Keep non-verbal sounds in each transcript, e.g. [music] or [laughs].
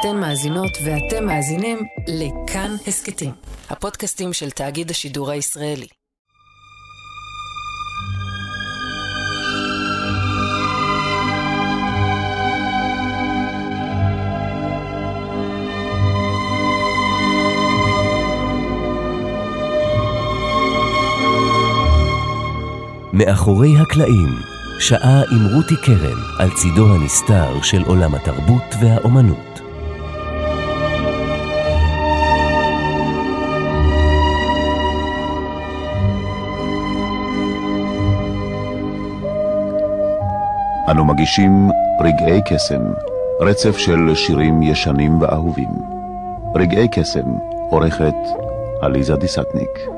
אתן מאזינות ואתם מאזינים לכאן הסכתים, הפודקאסטים של תאגיד השידור הישראלי. מאחורי הקלעים, שעה עם רותי קרן על צידו הנסתר של עולם התרבות והאומנות. אנו מגישים רגעי קסם, רצף של שירים ישנים ואהובים. רגעי קסם, עורכת עליזה דיסטניק.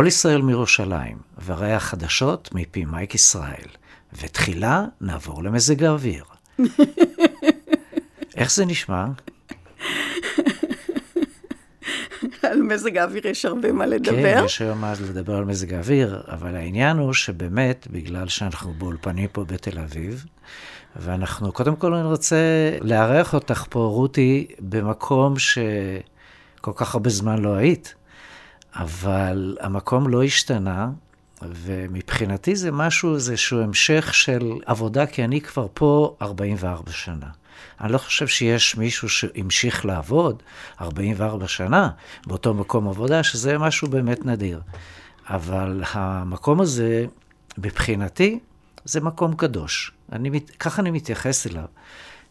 כל ישראל מירושלים, והרי החדשות מפי מייק ישראל. ותחילה נעבור למזג האוויר. [laughs] איך זה נשמע? על מזג האוויר יש הרבה מה לדבר. כן, יש היום מה לדבר על מזג האוויר, אבל העניין הוא שבאמת, בגלל שאנחנו באולפנים פה בתל אביב, ואנחנו, קודם כל אני רוצה לארח אותך פה, רותי, במקום שכל כך הרבה זמן לא היית, אבל המקום לא השתנה, ומבחינתי זה משהו, איזשהו המשך של עבודה, כי אני כבר פה 44 שנה. אני לא חושב שיש מישהו שהמשיך לעבוד 44 שנה באותו מקום עבודה, שזה משהו באמת נדיר. אבל המקום הזה, מבחינתי, זה מקום קדוש. אני, ככה אני מתייחס אליו.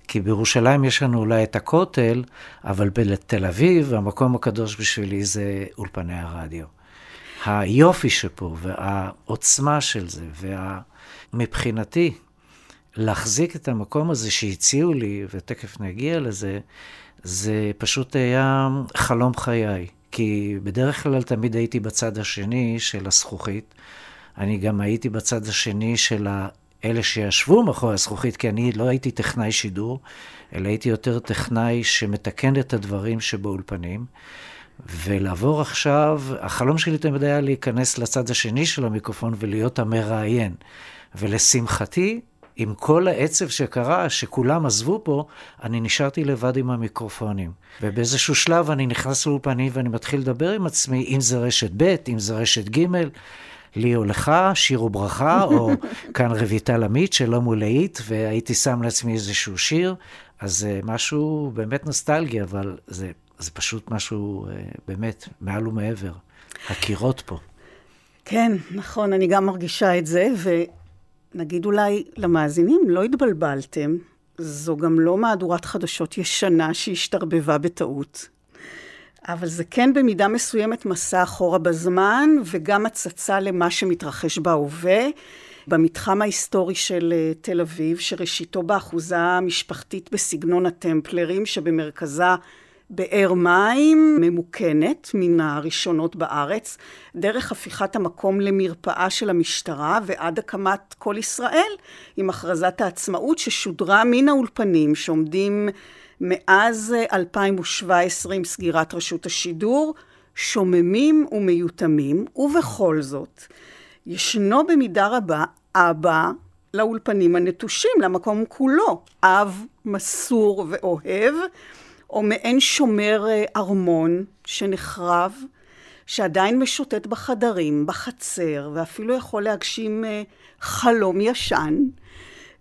כי בירושלים יש לנו אולי את הכותל, אבל בתל אביב, המקום הקדוש בשבילי זה אולפני הרדיו. היופי שפה, והעוצמה של זה, ומבחינתי, להחזיק את המקום הזה שהציעו לי, ותכף נגיע לזה, זה פשוט היה חלום חיי. כי בדרך כלל תמיד הייתי בצד השני של הזכוכית. אני גם הייתי בצד השני של אלה שישבו מאחורי הזכוכית, כי אני לא הייתי טכנאי שידור, אלא הייתי יותר טכנאי שמתקן את הדברים שבאולפנים. ולעבור עכשיו, החלום שלי תמיד היה להיכנס לצד השני של המיקרופון ולהיות המראיין. ולשמחתי, עם כל העצב שקרה, שכולם עזבו פה, אני נשארתי לבד עם המיקרופונים. ובאיזשהו שלב אני נכנס לאולפנים ואני מתחיל לדבר עם עצמי, אם זה רשת ב', אם זה רשת ג', לי או לך, שיר וברכה, או [laughs] כאן רויטל עמית, שלום ולהיט, והייתי שם לעצמי איזשהו שיר. אז זה משהו באמת נוסטלגי, אבל זה, זה פשוט משהו אה, באמת מעל ומעבר. הקירות פה. כן, נכון, אני גם מרגישה את זה, ונגיד אולי למאזינים, לא התבלבלתם, זו גם לא מהדורת חדשות ישנה שהשתרבבה בטעות. אבל זה כן במידה מסוימת מסע אחורה בזמן, וגם הצצה למה שמתרחש בהווה. במתחם ההיסטורי של אה, תל אביב, שראשיתו באחוזה המשפחתית בסגנון הטמפלרים, שבמרכזה באר מים ממוכנת, מן הראשונות בארץ, דרך הפיכת המקום למרפאה של המשטרה ועד הקמת כל ישראל עם הכרזת העצמאות ששודרה מן האולפנים שעומדים מאז 2017 עם סגירת רשות השידור, שוממים ומיותמים, ובכל זאת, ישנו במידה רבה אבא לאולפנים הנטושים, למקום כולו, אב מסור ואוהב, או מעין שומר אה, ארמון שנחרב, שעדיין משוטט בחדרים, בחצר, ואפילו יכול להגשים אה, חלום ישן,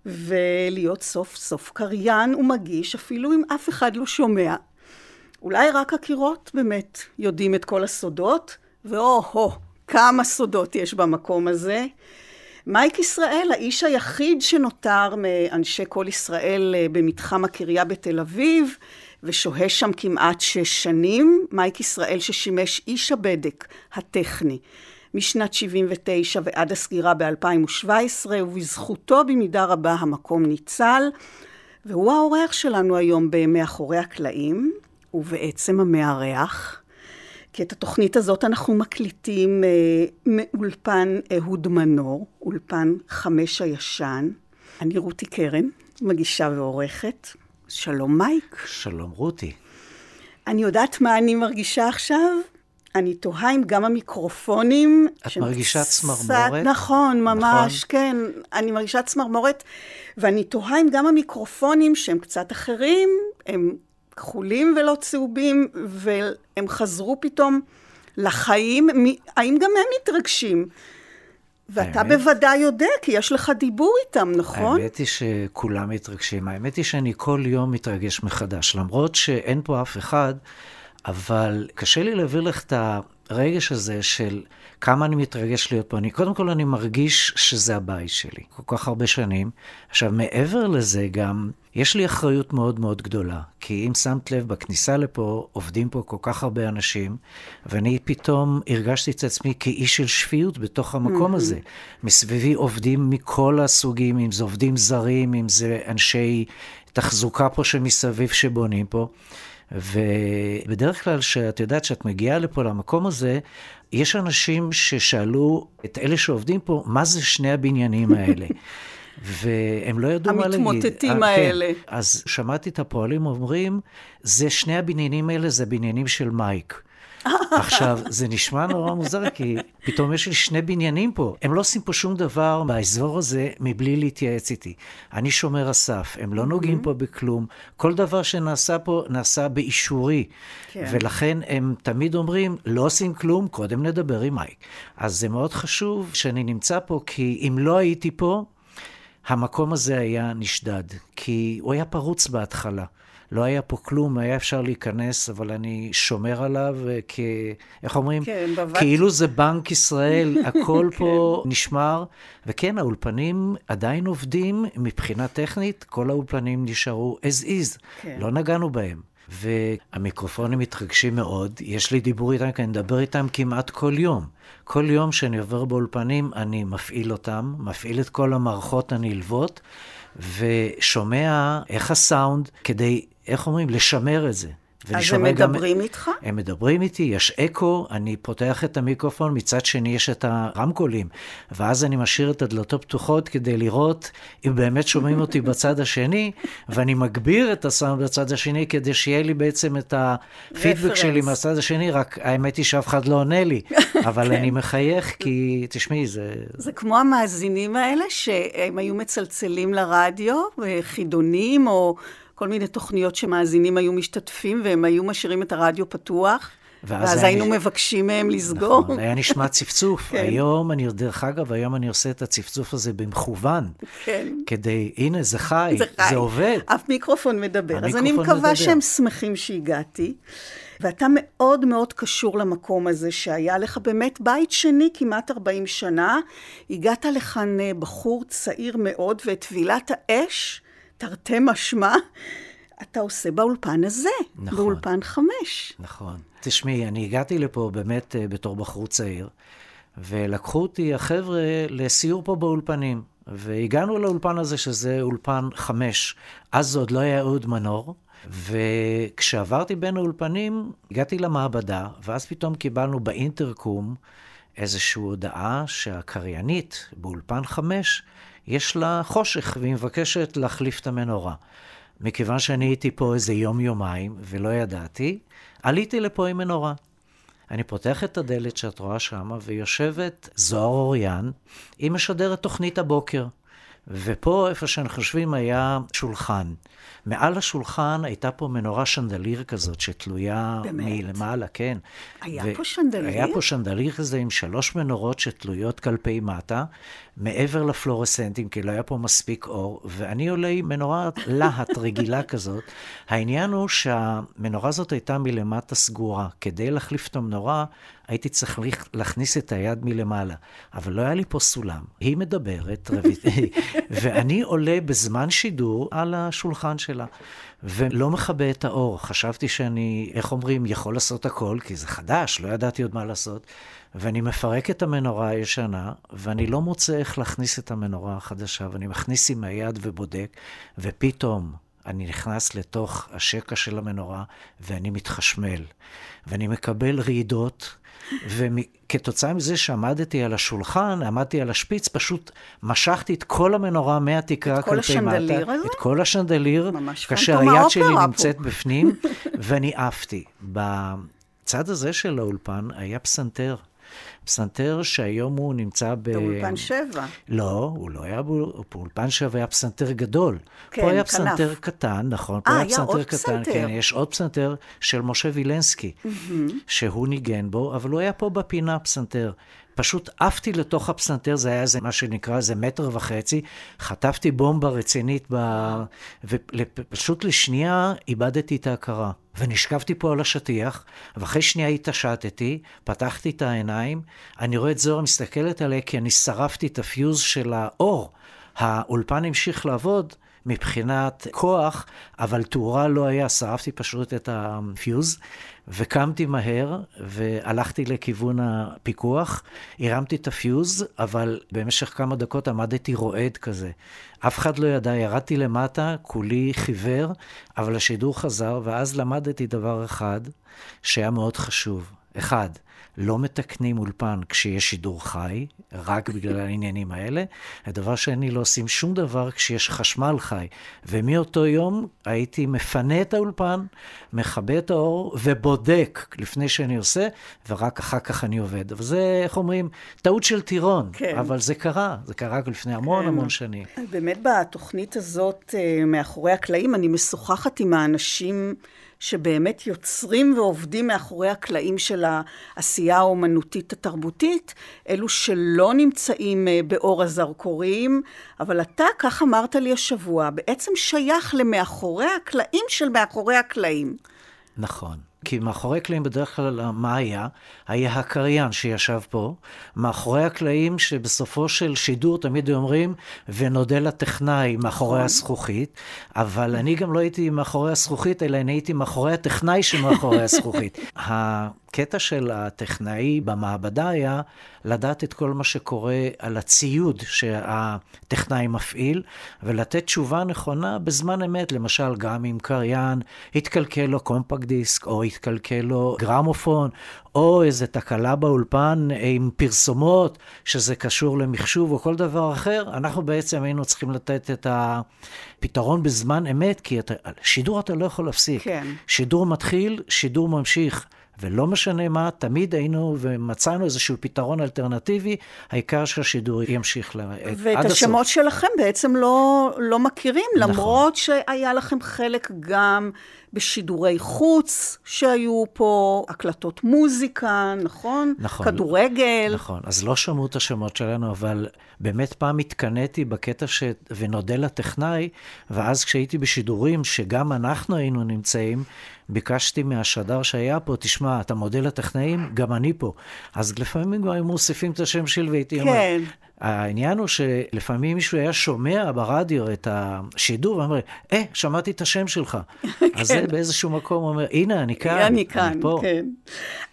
ולהיות סוף סוף קריין ומגיש, אפילו אם אף אחד לא שומע. אולי רק הקירות באמת יודעים את כל הסודות, ואו-הו, כמה סודות יש במקום הזה. מייק ישראל, האיש היחיד שנותר מאנשי כל ישראל אה, במתחם הקריה בתל אביב, ושוהה שם כמעט שש שנים. מייק ישראל ששימש איש הבדק הטכני משנת 79 ועד הסגירה ב-2017, ובזכותו במידה רבה המקום ניצל. והוא האורח שלנו היום ב"מאחורי הקלעים", ובעצם המארח. כי את התוכנית הזאת אנחנו מקליטים אה, מאולפן אהוד מנור, אולפן חמש הישן. אני רותי קרן, מגישה ועורכת. שלום מייק. שלום רותי. אני יודעת מה אני מרגישה עכשיו? אני תוהה אם גם המיקרופונים... את מרגישה צמרמורת? נכון, ממש, נכון? כן. אני מרגישה צמרמורת, ואני תוהה אם גם המיקרופונים, שהם קצת אחרים, הם כחולים ולא צהובים, והם חזרו פתאום לחיים, האם גם הם מתרגשים? ואתה האמת, בוודאי יודע, כי יש לך דיבור איתם, נכון? האמת היא שכולם מתרגשים. האמת היא שאני כל יום מתרגש מחדש, למרות שאין פה אף אחד, אבל קשה לי להעביר לך את הרגש הזה של כמה אני מתרגש להיות פה. אני, קודם כל, אני מרגיש שזה הבית שלי, כל כך הרבה שנים. עכשיו, מעבר לזה גם, יש לי אחריות מאוד מאוד גדולה, כי אם שמת לב, בכניסה לפה עובדים פה כל כך הרבה אנשים, ואני פתאום הרגשתי את עצמי כאיש של שפיות בתוך המקום mm-hmm. הזה. מסביבי עובדים מכל הסוגים, אם זה עובדים זרים, אם זה אנשי תחזוקה פה שמסביב שבונים פה. ובדרך כלל, שאת יודעת שאת מגיעה לפה, למקום הזה, יש אנשים ששאלו את אלה שעובדים פה, מה זה שני הבניינים האלה? [laughs] והם לא ידעו מה להגיד. המתמוטטים אה, האלה. כן. אז שמעתי את הפועלים אומרים, זה שני הבניינים האלה, זה בניינים של מייק. עכשיו, זה נשמע נורא מוזר, כי פתאום יש לי שני בניינים פה. הם לא עושים פה שום דבר באזור הזה מבלי להתייעץ איתי. אני שומר הסף, הם לא נוגעים פה בכלום. כל דבר שנעשה פה, נעשה באישורי. כן. ולכן הם תמיד אומרים, לא עושים כלום, קודם נדבר עם מייק. אז זה מאוד חשוב שאני נמצא פה, כי אם לא הייתי פה, המקום הזה היה נשדד, כי הוא היה פרוץ בהתחלה. לא היה פה כלום, היה אפשר להיכנס, אבל אני שומר עליו, אה, כ... איך אומרים? כן, בבת. כאילו זה בנק ישראל, [laughs] הכל כן. פה נשמר. וכן, האולפנים עדיין עובדים מבחינה טכנית, כל האולפנים נשארו as is, כן. לא נגענו בהם. והמיקרופונים מתרגשים מאוד, יש לי דיבור איתם, כי אני מדבר איתם כמעט כל יום. כל יום שאני עובר באולפנים, אני מפעיל אותם, מפעיל את כל המערכות הנלוות, ושומע איך הסאונד, כדי איך אומרים? לשמר את זה. אז הם מדברים גם, איתך? הם מדברים איתי, יש אקו, אני פותח את המיקרופון, מצד שני יש את הרמקולים, ואז אני משאיר את הדלתות פתוחות כדי לראות אם באמת שומעים אותי בצד השני, ואני מגביר את הסאונד בצד השני כדי שיהיה לי בעצם את הפידבק שלי מהצד השני, רק האמת היא שאף אחד לא עונה לי, [laughs] אבל כן. אני מחייך כי, תשמעי, זה... זה כמו המאזינים האלה שהם היו מצלצלים לרדיו, חידונים או... כל מיני תוכניות שמאזינים היו משתתפים, והם היו משאירים את הרדיו פתוח. ואז, ואז היינו נש... מבקשים מהם לסגור. נכון, [laughs] היה נשמע צפצוף. כן. היום אני, דרך אגב, היום אני עושה את הצפצוף הזה במכוון. כן. כדי, הנה, זה חי, זה, חי. זה עובד. אף מיקרופון מדבר. המיקרופון אז אני מקווה מדבר. שהם שמחים שהגעתי. ואתה מאוד מאוד קשור למקום הזה, שהיה לך באמת בית שני כמעט 40 שנה. הגעת לכאן אה, בחור צעיר מאוד, ואת טבילת האש תרתי משמע, אתה עושה באולפן הזה, נכון, באולפן חמש. נכון. תשמעי, אני הגעתי לפה באמת uh, בתור בחור צעיר, ולקחו אותי החבר'ה לסיור פה באולפנים. והגענו לאולפן הזה, שזה אולפן חמש. אז עוד לא היה אהוד מנור, וכשעברתי בין האולפנים, הגעתי למעבדה, ואז פתאום קיבלנו באינטרקום איזושהי הודעה שהקריינית באולפן חמש יש לה חושך, והיא מבקשת להחליף את המנורה. מכיוון שאני הייתי פה איזה יום-יומיים ולא ידעתי, עליתי לפה עם מנורה. אני פותח את הדלת שאת רואה שמה, ויושבת זוהר אוריאן, היא משדרת תוכנית הבוקר. ופה, איפה שאנחנו יושבים, היה שולחן. מעל השולחן הייתה פה מנורה שנדליר כזאת, שתלויה באמת? מלמעלה, כן. היה ו- פה שנדליר? היה פה שנדליר כזה עם שלוש מנורות שתלויות כלפי מטה, מעבר לפלורסנטים, כי לא היה פה מספיק אור, ואני עולה עם מנורת להט [laughs] רגילה כזאת. העניין הוא שהמנורה הזאת הייתה מלמטה סגורה. כדי להחליף את המנורה, הייתי צריך להכניס את היד מלמעלה. אבל לא היה לי פה סולם. היא מדברת, רבית, [laughs] ואני עולה בזמן שידור על השולחן שלה, ולא מכבה את האור. חשבתי שאני, איך אומרים, יכול לעשות הכל, כי זה חדש, לא ידעתי עוד מה לעשות. ואני מפרק את המנורה הישנה, ואני לא מוצא איך להכניס את המנורה החדשה, ואני מכניס עם היד ובודק, ופתאום אני נכנס לתוך השקע של המנורה, ואני מתחשמל. ואני מקבל רעידות, וכתוצאה מזה שעמדתי על השולחן, עמדתי על השפיץ, פשוט משכתי את כל המנורה מהתקרה כלפי מטה. את כל השנדליר הזה? את כל השנדליר, כאשר היד שלי נמצאת בפנים, [laughs] ואני עפתי. בצד הזה של האולפן היה פסנתר. פסנתר שהיום הוא נמצא ב... באולפן שבע. לא, הוא לא היה באולפן שבע, היה פסנתר גדול. כן, פה היה כנף. פסנתר קטן, נכון, פה 아, היה פסנתר עוד קטן. פסנתר. כן, יש עוד פסנתר של משה וילנסקי, mm-hmm. שהוא ניגן בו, אבל הוא היה פה בפינה פסנתר. פשוט עפתי לתוך הפסנתר, זה היה איזה, מה שנקרא, איזה מטר וחצי, חטפתי בומבה רצינית, ב... ופשוט לשנייה איבדתי את ההכרה. ונשכבתי פה על השטיח, ואחרי שנייה התעשתתי, פתחתי את העיניים, אני רואה את זוהר מסתכלת עליה כי אני שרפתי את הפיוז של האור. האולפן המשיך לעבוד מבחינת כוח, אבל תאורה לא היה, שרפתי פשוט את הפיוז, וקמתי מהר והלכתי לכיוון הפיקוח, הרמתי את הפיוז, אבל במשך כמה דקות עמדתי רועד כזה. אף אחד לא ידע, ירדתי למטה, כולי חיוור, אבל השידור חזר, ואז למדתי דבר אחד שהיה מאוד חשוב. אחד, לא מתקנים אולפן כשיש שידור חי, רק בגלל [laughs] העניינים האלה. הדבר שני, לא עושים שום דבר כשיש חשמל חי. ומאותו יום הייתי מפנה את האולפן, מכבה את האור ובודק לפני שאני עושה, ורק אחר כך אני עובד. אבל זה, איך אומרים, טעות של טירון. כן. אבל זה קרה, זה קרה לפני המון כן. המון שנים. באמת בתוכנית הזאת, אה, מאחורי הקלעים, אני משוחחת עם האנשים... שבאמת יוצרים ועובדים מאחורי הקלעים של העשייה האומנותית התרבותית, אלו שלא נמצאים אה, באור הזרקורים, אבל אתה, כך אמרת לי השבוע, בעצם שייך למאחורי הקלעים של מאחורי הקלעים. נכון. כי מאחורי הקלעים בדרך כלל מה היה? היה הקריין שישב פה, מאחורי הקלעים שבסופו של שידור תמיד אומרים, ונודה לטכנאי מאחורי נכון. הזכוכית, אבל אני גם לא הייתי מאחורי הזכוכית, אלא אני הייתי מאחורי הטכנאי שמאחורי הזכוכית. [laughs] הקטע של הטכנאי במעבדה היה לדעת את כל מה שקורה על הציוד שהטכנאי מפעיל, ולתת תשובה נכונה בזמן אמת, למשל, גם אם קריין התקלקל לו קומפקט דיסק, או התקלקל לו גרמופון, או איזו תקלה באולפן עם פרסומות, שזה קשור למחשוב או כל דבר אחר, אנחנו בעצם היינו צריכים לתת את הפתרון בזמן אמת, כי אתה, שידור אתה לא יכול להפסיק. כן. שידור מתחיל, שידור ממשיך. ולא משנה מה, תמיד היינו ומצאנו איזשהו פתרון אלטרנטיבי, העיקר שהשידור ימשיך ל... עד הסוף. ואת השמות שלכם בעצם לא, לא מכירים, נכון. למרות שהיה לכם חלק גם בשידורי חוץ שהיו פה, הקלטות מוזיקה, נכון? נכון. כדורגל. נכון, אז לא שמעו את השמות שלנו, אבל באמת פעם התקנאתי בקטע ש... ונודה לטכנאי, ואז כשהייתי בשידורים, שגם אנחנו היינו נמצאים, ביקשתי מהשדר שהיה פה, תשמע, אתה מודה לטכנאים? גם אני פה. אז לפעמים היו מוסיפים את השם שלי והייתי כן. אומר... העניין הוא שלפעמים מישהו היה שומע ברדיו את השידור ואומר, אה, שמעתי את השם שלך. [laughs] כן. אז זה באיזשהו מקום אומר, הנה, אני כאן, אני כאן, אני פה. כן.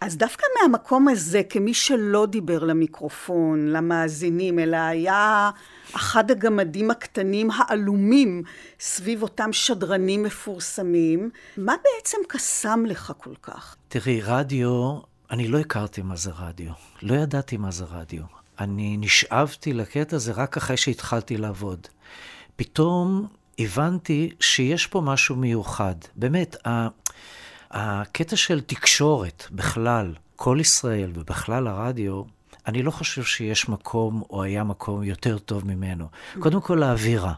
אז דווקא מהמקום הזה, כמי שלא דיבר למיקרופון, למאזינים, אלא היה אחד הגמדים הקטנים העלומים סביב אותם שדרנים מפורסמים, מה בעצם קסם לך כל כך? תראי, רדיו, אני לא הכרתי מה זה רדיו. לא ידעתי מה זה רדיו. אני נשאבתי לקטע הזה רק אחרי שהתחלתי לעבוד. פתאום הבנתי שיש פה משהו מיוחד. באמת, הקטע של תקשורת בכלל, כל ישראל ובכלל הרדיו, אני לא חושב שיש מקום או היה מקום יותר טוב ממנו. קודם כל האווירה.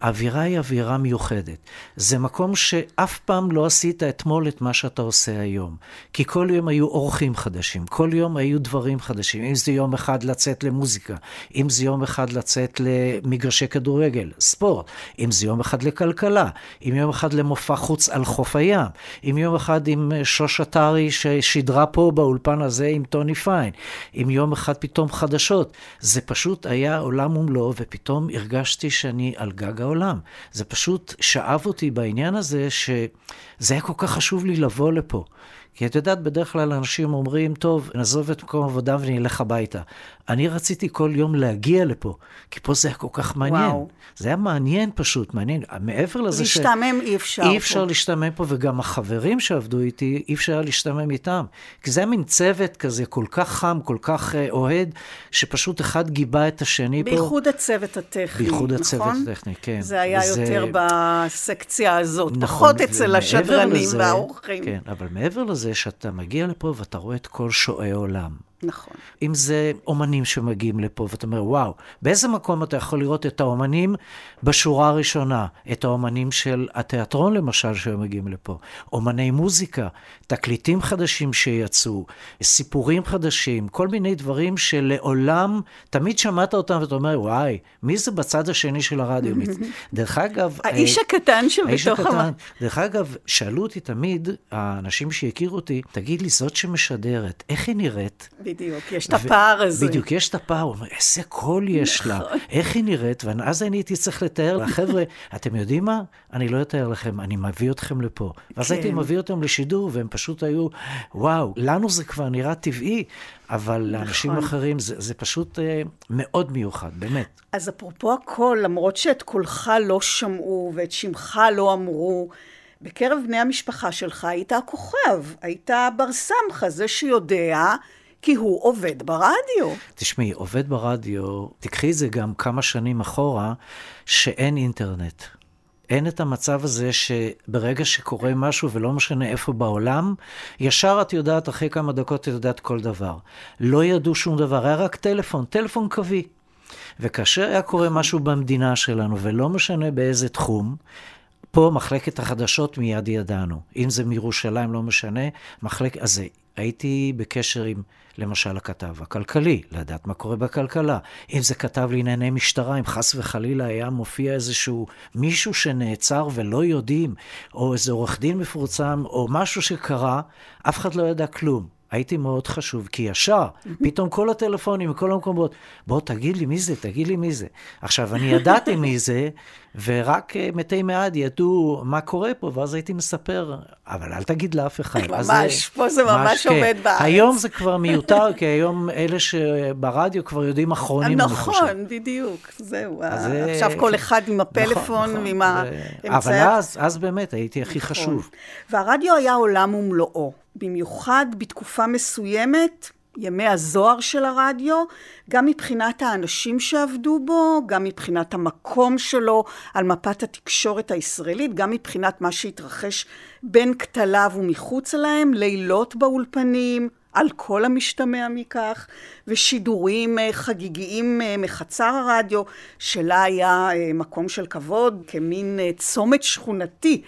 האווירה היא אווירה מיוחדת. זה מקום שאף פעם לא עשית אתמול את מה שאתה עושה היום. כי כל יום היו אורחים חדשים, כל יום היו דברים חדשים. אם זה יום אחד לצאת למוזיקה, אם זה יום אחד לצאת למגרשי כדורגל, ספורט, אם זה יום אחד לכלכלה, אם יום אחד למופע חוץ על חוף הים, אם יום אחד עם שוש עטרי ששידרה פה באולפן הזה עם טוני פיין, אם יום אחד פתאום חדשות. זה פשוט היה עולם ומלואו, ופתאום הרגשתי שאני על גג העולם. זה פשוט שאב אותי בעניין הזה, שזה היה כל כך חשוב לי לבוא לפה. כי את יודעת, בדרך כלל אנשים אומרים, טוב, נעזוב את מקום עבודה ונלך הביתה. אני רציתי כל יום להגיע לפה, כי פה זה היה כל כך מעניין. וואו. זה היה מעניין פשוט, מעניין. מעבר לזה ש... להשתעמם אי אפשר. אי אפשר פה. להשתעמם פה, וגם החברים שעבדו איתי, אי אפשר להשתעמם איתם. כי זה היה מין צוות כזה כל כך חם, כל כך אה, אוהד, שפשוט אחד גיבה את השני פה. בייחוד הצוות הטכני, בייחוד נכון? בייחוד הצוות הטכני, כן. זה היה וזה... יותר בסקציה הזאת, נכון, פחות אצל השדרנים והאורחים. כן, אבל מעבר לזה שאתה מגיע לפה ואתה רואה את כל שועי עולם. נכון. אם זה אומנים שמגיעים לפה, ואתה אומר, וואו, באיזה מקום אתה יכול לראות את האומנים בשורה הראשונה? את האומנים של התיאטרון, למשל, שמגיעים לפה. אומני מוזיקה, תקליטים חדשים שיצאו, סיפורים חדשים, כל מיני דברים שלעולם, תמיד שמעת אותם ואתה אומר, וואי, מי זה בצד השני של הרדיו? [laughs] דרך אגב... האיש אה, הקטן שבתוך... הקטן. דרך אגב, שאלו אותי תמיד, האנשים שהכירו אותי, תגיד לי, זאת שמשדרת, איך היא נראית? בדיוק, יש את הפער הזה. בדיוק, יש את הפער, הוא אומר, איזה קול יש לה, נכון. איך היא נראית, ואז אני הייתי צריך לתאר לה, חבר'ה, אתם יודעים מה? אני לא אתאר לכם, אני מביא אתכם לפה. ואז הייתי כן. מביא אותם לשידור, והם פשוט היו, וואו, לנו זה כבר נראה טבעי, אבל לאנשים נכון. אחרים זה, זה פשוט אה, מאוד מיוחד, באמת. אז אפרופו הקול, למרות שאת קולך לא שמעו ואת שמך לא אמרו, בקרב בני המשפחה שלך היית הכוכב, היית בר סמכה, זה שיודע כי הוא עובד ברדיו. תשמעי, עובד ברדיו, תקחי את זה גם כמה שנים אחורה, שאין אינטרנט. אין את המצב הזה שברגע שקורה משהו, ולא משנה איפה בעולם, ישר את יודעת, אחרי כמה דקות את יודעת כל דבר. לא ידעו שום דבר, היה רק טלפון, טלפון קווי. וכאשר היה קורה משהו במדינה שלנו, ולא משנה באיזה תחום, פה מחלקת החדשות מיד ידענו. אם זה מירושלים, לא משנה, מחלק... אז הייתי בקשר עם, למשל, הכתב הכלכלי, לדעת מה קורה בכלכלה. אם זה כתב לענייני משטרה, אם חס וחלילה היה מופיע איזשהו מישהו שנעצר ולא יודעים, או איזה עורך דין מפורסם, או משהו שקרה, אף אחד לא ידע כלום. הייתי מאוד חשוב, כי ישר, פתאום כל הטלפונים מכל המקומות, בוא תגיד לי מי זה, תגיד לי מי זה. עכשיו, אני ידעתי מי זה, ורק אה, מתי מעט ידעו מה קורה פה, ואז הייתי מספר, אבל אל תגיד לאף אחד. ממש, אז, פה זה ממש, ממש כן. עובד בארץ. היום זה כבר מיותר, כי היום אלה שברדיו כבר יודעים אחרונים, אני חושב. נכון, בדיוק, זהו. אז, עכשיו כל אחד עם הפלאפון נכון, ועם האמצעי... אבל אז, אז באמת הייתי הכי נכון. חשוב. והרדיו היה עולם ומלואו. במיוחד בתקופה מסוימת, ימי הזוהר של הרדיו, גם מבחינת האנשים שעבדו בו, גם מבחינת המקום שלו על מפת התקשורת הישראלית, גם מבחינת מה שהתרחש בין כתליו ומחוץ להם, לילות באולפנים, על כל המשתמע מכך, ושידורים אה, חגיגיים אה, מחצר הרדיו, שלה היה אה, מקום של כבוד כמין צומת שכונתי.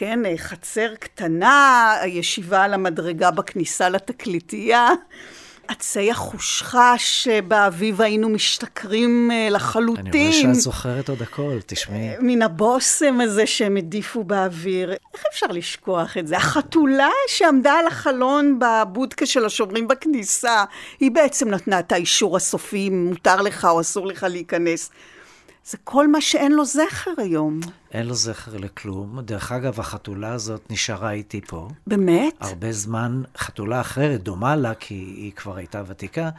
כן, אה, חצר קטנה, ישיבה על המדרגה בכניסה לתקליטייה. עצי החושחש באביב היינו משתכרים לחלוטין. אני רואה שאת זוכרת עוד הכל, תשמעי. אה, מן הבושם הזה שהם הדיפו באוויר. איך אפשר לשכוח את זה? החתולה שעמדה על החלון בבודקה של השומרים בכניסה, היא בעצם נתנה את האישור הסופי, אם מותר לך או אסור לך להיכנס. זה כל מה שאין לו זכר היום. אין לו זכר לכלום. דרך אגב, החתולה הזאת נשארה איתי פה. באמת? הרבה זמן, חתולה אחרת, דומה לה, כי היא כבר הייתה ותיקה,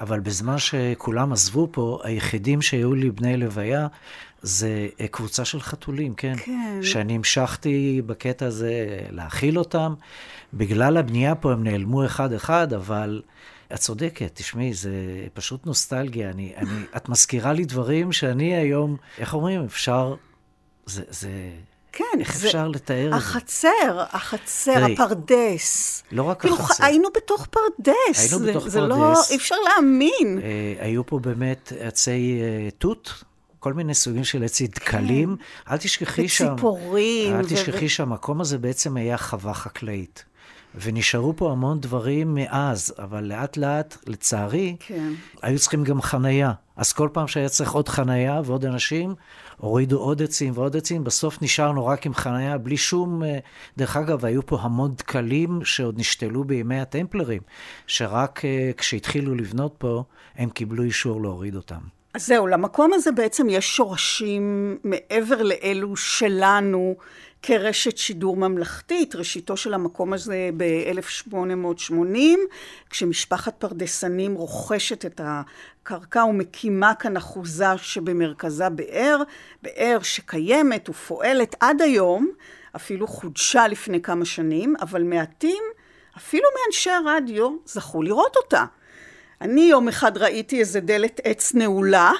אבל בזמן שכולם עזבו פה, היחידים שהיו לי בני לוויה, זה קבוצה של חתולים, כן. כן. שאני המשכתי בקטע הזה להאכיל אותם. בגלל הבנייה פה הם נעלמו אחד-אחד, אבל... את צודקת, תשמעי, זה פשוט נוסטלגיה. אני, אני, את מזכירה לי דברים שאני היום, איך אומרים, אפשר, זה, זה, כן, איך זה... אפשר לתאר את זה? החצר, החצר, הפרדס. לא רק כאילו, החצר. היינו בתוך פרדס. היינו בתוך זה פרדס. זה לא, אי אפשר להאמין. אה, היו פה באמת עצי אה, תות, כל מיני סוגים של עצים דקלים. אל תשכחי שם... וציפורים. אל ו- תשכחי שהמקום הזה בעצם היה חווה חקלאית. ונשארו פה המון דברים מאז, אבל לאט לאט, לצערי, כן. היו צריכים גם חנייה. אז כל פעם שהיה צריך עוד חנייה ועוד אנשים, הורידו עוד עצים ועוד עצים, בסוף נשארנו רק עם חנייה, בלי שום... אה, דרך אגב, היו פה המון דקלים שעוד נשתלו בימי הטמפלרים, שרק אה, כשהתחילו לבנות פה, הם קיבלו אישור להוריד אותם. אז זהו, למקום הזה בעצם יש שורשים מעבר לאלו שלנו כרשת שידור ממלכתית. ראשיתו של המקום הזה ב-1880, כשמשפחת פרדסנים רוכשת את הקרקע ומקימה כאן אחוזה שבמרכזה באר, באר שקיימת ופועלת עד היום, אפילו חודשה לפני כמה שנים, אבל מעטים, אפילו מאנשי הרדיו, זכו לראות אותה. אני יום אחד ראיתי איזה דלת עץ נעולה,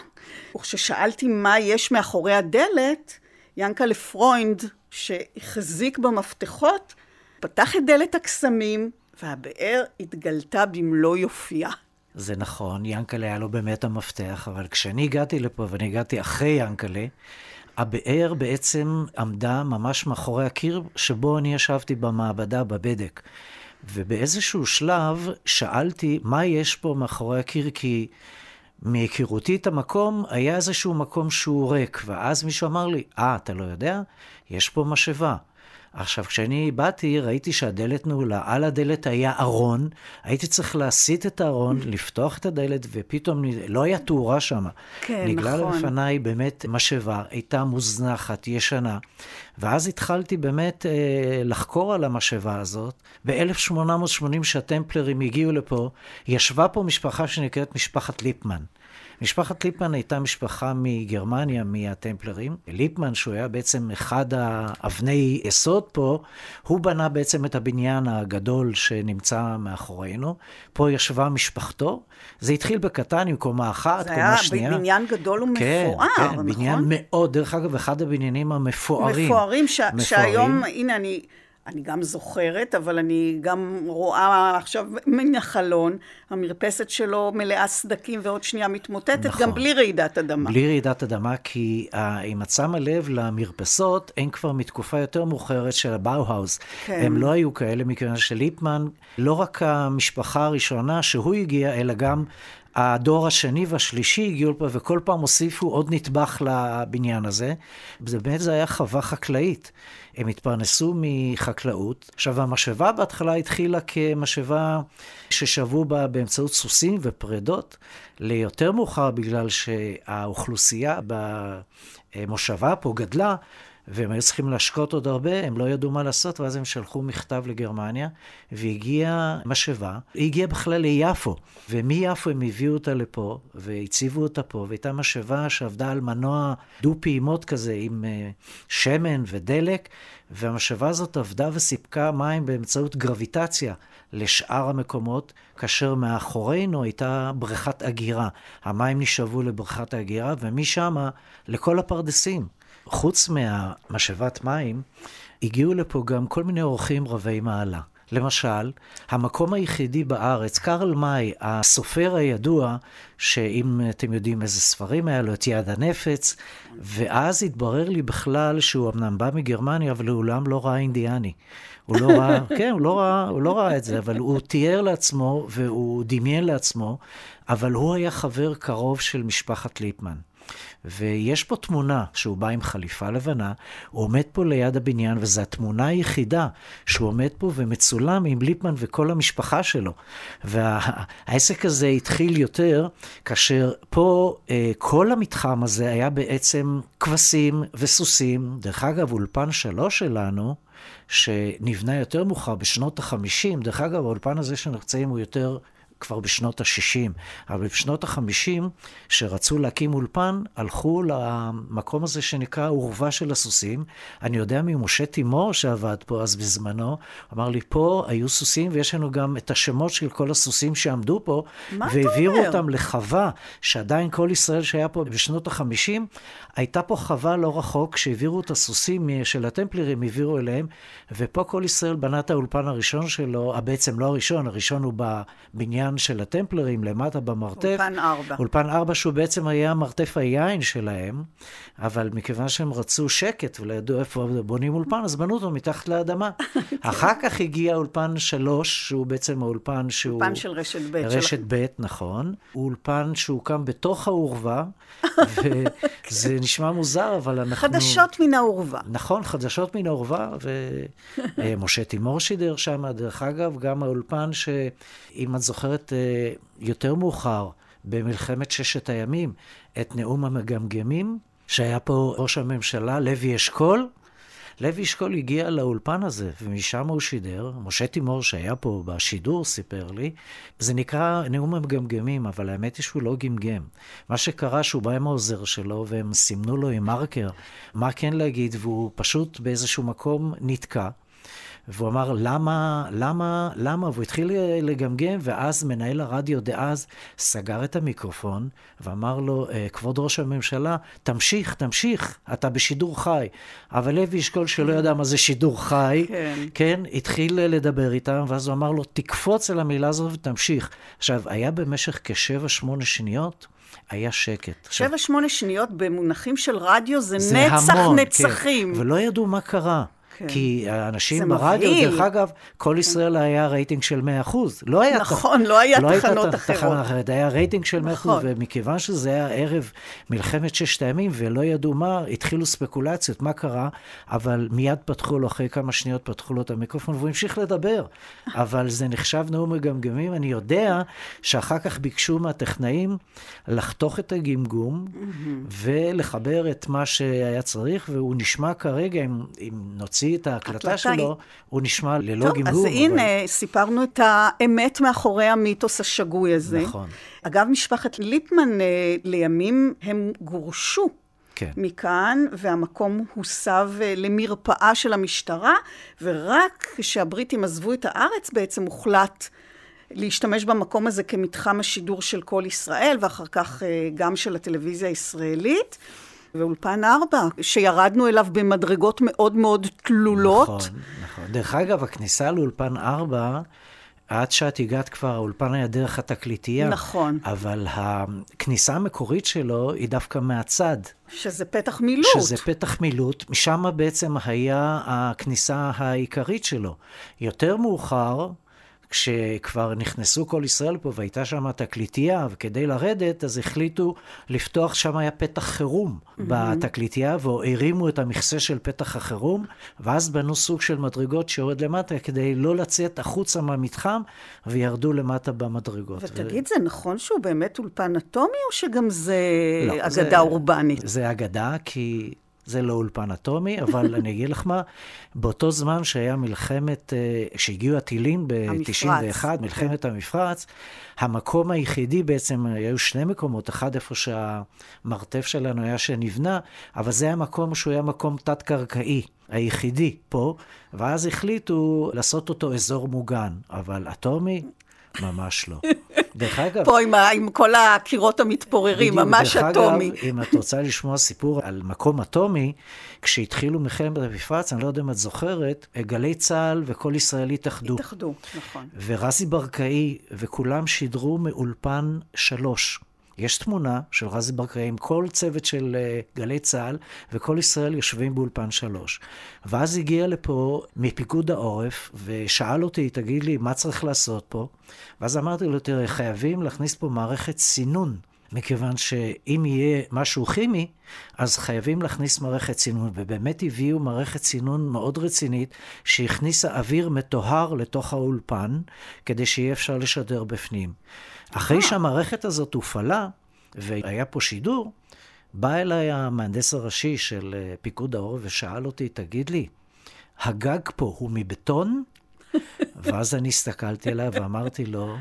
וכששאלתי מה יש מאחורי הדלת, ינקלה פרוינד, שהחזיק במפתחות, פתח את דלת הקסמים, והבאר התגלתה במלוא יופייה. זה נכון, ינקלה היה לו באמת המפתח, אבל כשאני הגעתי לפה, ואני הגעתי אחרי ינקלה, הבאר בעצם עמדה ממש מאחורי הקיר שבו אני ישבתי במעבדה, בבדק. ובאיזשהו שלב שאלתי מה יש פה מאחורי הקיר, כי מהיכרותי את המקום, היה איזשהו מקום שהוא ריק, ואז מישהו אמר לי, אה, אתה לא יודע? יש פה משאבה. עכשיו, כשאני באתי, ראיתי שהדלת נעולה, על הדלת היה ארון, הייתי צריך להסיט את הארון, לפתוח את הדלת, ופתאום לא היה תאורה שם. כן, נגלה נכון. לפניי באמת משאבה, הייתה מוזנחת, ישנה. ואז התחלתי באמת אה, לחקור על המשאבה הזאת. ב-1880, שהטמפלרים הגיעו לפה, ישבה פה משפחה שנקראת משפחת ליפמן. משפחת ליפמן הייתה משפחה מגרמניה, מהטמפלרים. ליפמן, שהוא היה בעצם אחד האבני יסוד פה, הוא בנה בעצם את הבניין הגדול שנמצא מאחורינו. פה ישבה משפחתו. זה התחיל בקטן עם קומה אחת, זה קומה היה שנייה. בניין גדול ומפואר, כן, נכון? כן, בניין מאוד, דרך אגב, אחד הבניינים המפוארים. מפוארים, ש... מפוארים. שהיום, הנה, אני, אני גם זוכרת, אבל אני גם רואה עכשיו מן החלון, המרפסת שלו מלאה סדקים ועוד שנייה מתמוטטת, נכון. גם בלי רעידת אדמה. בלי רעידת אדמה, כי uh, אם את שמה לב למרפסות, הן כבר מתקופה יותר מאוחרת של הבאו-האוס. כן. הם לא היו כאלה, מכיוון שליפמן, לא רק המשפחה הראשונה שהוא הגיע, אלא גם הדור השני והשלישי הגיעו לפה, וכל פעם הוסיפו עוד נדבך לבניין הזה. זה באמת, זה היה חווה חקלאית. הם התפרנסו מחקלאות. עכשיו, המשאבה בהתחלה התחילה כמשאבה ששבו בה באמצעות סוסים ופרדות, ליותר מאוחר בגלל שהאוכלוסייה במושבה פה גדלה, והם היו צריכים להשקות עוד הרבה, הם לא ידעו מה לעשות, ואז הם שלחו מכתב לגרמניה, והגיעה משאבה, היא הגיעה בכלל ליפו, ומיפו הם הביאו אותה לפה, והציבו אותה פה, והייתה משאבה שעבדה על מנוע דו-פעימות כזה, עם uh, שמן ודלק, והמשאבה הזאת עבדה וסיפקה מים באמצעות גרביטציה לשאר המקומות, כאשר מאחורינו הייתה בריכת אגירה. המים נשאבו לבריכת האגירה, ומשם לכל הפרדסים. חוץ מהמשאבת מים, הגיעו לפה גם כל מיני אורחים רבי מעלה. למשל, המקום היחידי בארץ, קרל מאי, הסופר הידוע, שאם אתם יודעים איזה ספרים היה לו, את יד הנפץ, ואז התברר לי בכלל שהוא אמנם בא מגרמניה, אבל לעולם לא ראה אינדיאני. הוא לא ראה, [laughs] כן, הוא לא ראה, הוא לא ראה את זה, אבל הוא תיאר לעצמו והוא דמיין לעצמו, אבל הוא היה חבר קרוב של משפחת ליפמן. ויש פה תמונה שהוא בא עם חליפה לבנה, הוא עומד פה ליד הבניין, וזו התמונה היחידה שהוא עומד פה ומצולם עם ליפמן וכל המשפחה שלו. והעסק הזה התחיל יותר כאשר פה אה, כל המתחם הזה היה בעצם כבשים וסוסים. דרך אגב, אולפן שלוש שלנו, שנבנה יותר מאוחר, בשנות ה-50, דרך אגב, האולפן הזה שנמצאים הוא יותר כבר בשנות ה-60, אבל בשנות ה-50, שרצו להקים אולפן, הלכו למקום הזה שנקרא עורבה של הסוסים. אני יודע ממשה תימור שעבד פה אז בזמנו, אמר לי, פה היו סוסים ויש לנו גם את השמות של כל הסוסים שעמדו פה, והעבירו? אותם לחווה, שעדיין כל ישראל שהיה פה בשנות ה-50, הייתה פה חווה לא רחוק, שהעבירו את הסוסים של הטמפלרים, העבירו אליהם, ופה כל ישראל בנה את האולפן הראשון שלו, אה, בעצם לא הראשון, הראשון הוא בבניין של הטמפלרים למטה במרתף. אולפן ארבע. אולפן ארבע, שהוא בעצם היה מרתף היין שלהם, אבל מכיוון שהם רצו שקט ולא ידעו איפה בונים אולפן, אז בנו אותו מתחת לאדמה. [laughs] אחר כך הגיע אולפן שלוש, שהוא בעצם האולפן שהוא... אולפן של רשת ב'. רשת ב', נכון. הוא אולפן שהוקם בתוך האורווה, [laughs] וזה נשמע מוזר, אבל אנחנו... חדשות מן האורווה. נכון, חדשות מן האורווה, ומשה [laughs] תימור שידר שם, דרך אגב, גם האולפן שאם את זוכרת אה, יותר מאוחר, במלחמת ששת הימים, את נאום המגמגמים, שהיה פה ראש הממשלה, לוי אשכול, לוי אשכול הגיע לאולפן הזה, ומשם הוא שידר. משה תימור, שהיה פה בשידור, סיפר לי, זה נקרא נאום המגמגמים, אבל האמת היא שהוא לא גמגם. מה שקרה, שהוא בא עם העוזר שלו, והם סימנו לו עם מרקר מה כן להגיד, והוא פשוט באיזשהו מקום נתקע. והוא אמר, למה, למה, למה? והוא התחיל לגמגם, ואז מנהל הרדיו דאז סגר את המיקרופון, ואמר לו, אה, כבוד ראש הממשלה, תמשיך, תמשיך, אתה בשידור חי. אבל לוי אשכול, שלא ידע מה זה שידור חי, כן. כן, התחיל לדבר איתם, ואז הוא אמר לו, תקפוץ על המילה הזאת ותמשיך. עכשיו, היה במשך כשבע-שמונה שניות, היה שקט. שבע, שמונה שניות במונחים של רדיו זה, זה נצח המון, נצחים. כן. ולא ידעו מה קרה. כן. כי האנשים ברדיו. דרך אגב, קול ישראל היה רייטינג של 100%. לא היה נכון, לא היה לא הייתה תחנות אחרות. תחנה אחרת, היה רייטינג של 100%, נכון. ומכיוון שזה היה ערב מלחמת ששת הימים, ולא ידעו מה, התחילו ספקולציות, מה קרה, אבל מיד פתחו לו, אחרי כמה שניות פתחו לו את המיקרופון, והוא המשיך לדבר. [laughs] אבל זה נחשב נאום המגמגם. אני יודע שאחר כך ביקשו מהטכנאים לחתוך את הגמגום, ולחבר את מה שהיה צריך, והוא נשמע כרגע, אם, אם נוציא את ההקלטה הקלטה שלו, היא- הוא נשמע ללא טוב, גמגום. אז הנה, אבל... סיפרנו את האמת מאחורי המיתוס השגוי הזה. נכון. אגב, משפחת ליפמן, אה, לימים הם גורשו כן. מכאן, והמקום הוסב אה, למרפאה של המשטרה, ורק כשהבריטים עזבו את הארץ בעצם הוחלט להשתמש במקום הזה כמתחם השידור של כל ישראל, ואחר כך אה, גם של הטלוויזיה הישראלית. ואולפן ארבע, שירדנו אליו במדרגות מאוד מאוד תלולות. נכון, נכון. דרך אגב, הכניסה לאולפן 4, עד שאת הגעת כבר, האולפן היה דרך התקליטייה. נכון. אבל הכניסה המקורית שלו היא דווקא מהצד. שזה פתח מילוט. שזה פתח מילוט, משם בעצם היה הכניסה העיקרית שלו. יותר מאוחר, כשכבר נכנסו כל ישראל פה והייתה שם תקליטייה, וכדי לרדת, אז החליטו לפתוח, שם היה פתח חירום בתקליטייה, והרימו את המכסה של פתח החירום, ואז בנו סוג של מדרגות שיורד למטה, כדי לא לצאת החוצה מהמתחם, וירדו למטה במדרגות. ותגיד, זה נכון שהוא באמת אולפן אטומי, או שגם זה לא, אגדה זה- אורבנית? זה אגדה, כי זה לא אולפן אטומי, אבל אני אגיד לך מה, באותו זמן שהיה מלחמת, אה, שהגיעו הטילים המפרץ, ב-91, כן. מלחמת המפרץ, המקום היחידי בעצם, היו שני מקומות, אחד איפה שהמרתף שלנו היה שנבנה, אבל זה היה מקום שהוא היה מקום תת-קרקעי. היחידי פה, ואז החליטו לעשות אותו אזור מוגן, אבל אטומי, ממש לא. [laughs] דרך אגב, פה עם, ה- עם כל הקירות המתפוררים, בדיוק, ממש דרך אטומי. אגב, אם את רוצה לשמוע סיפור על מקום אטומי, כשהתחילו מלחמת המפרץ, אני לא יודע אם את זוכרת, גלי צה"ל וכל ישראל התאחדו. התאחדו, נכון. ורזי ברקאי וכולם שידרו מאולפן שלוש. יש תמונה של רזי ברקאי עם כל צוות של אה, גלי צה"ל, וכל ישראל יושבים באולפן שלוש. ואז הגיע לפה מפיקוד העורף, ושאל אותי, תגיד לי, מה צריך לעשות פה? ואז אמרתי לו, תראה, חייבים להכניס פה מערכת סינון. מכיוון שאם יהיה משהו כימי, אז חייבים להכניס מערכת סינון, ובאמת הביאו מערכת סינון מאוד רצינית, שהכניסה אוויר מטוהר לתוך האולפן, כדי שיהיה אפשר לשדר בפנים. אחרי שהמערכת הזאת הופעלה, והיה פה שידור, בא אליי המהנדס הראשי של אה, פיקוד העורף ושאל אותי, תגיד לי, הגג פה הוא מבטון? [laughs] ואז אני הסתכלתי עליו ואמרתי לו,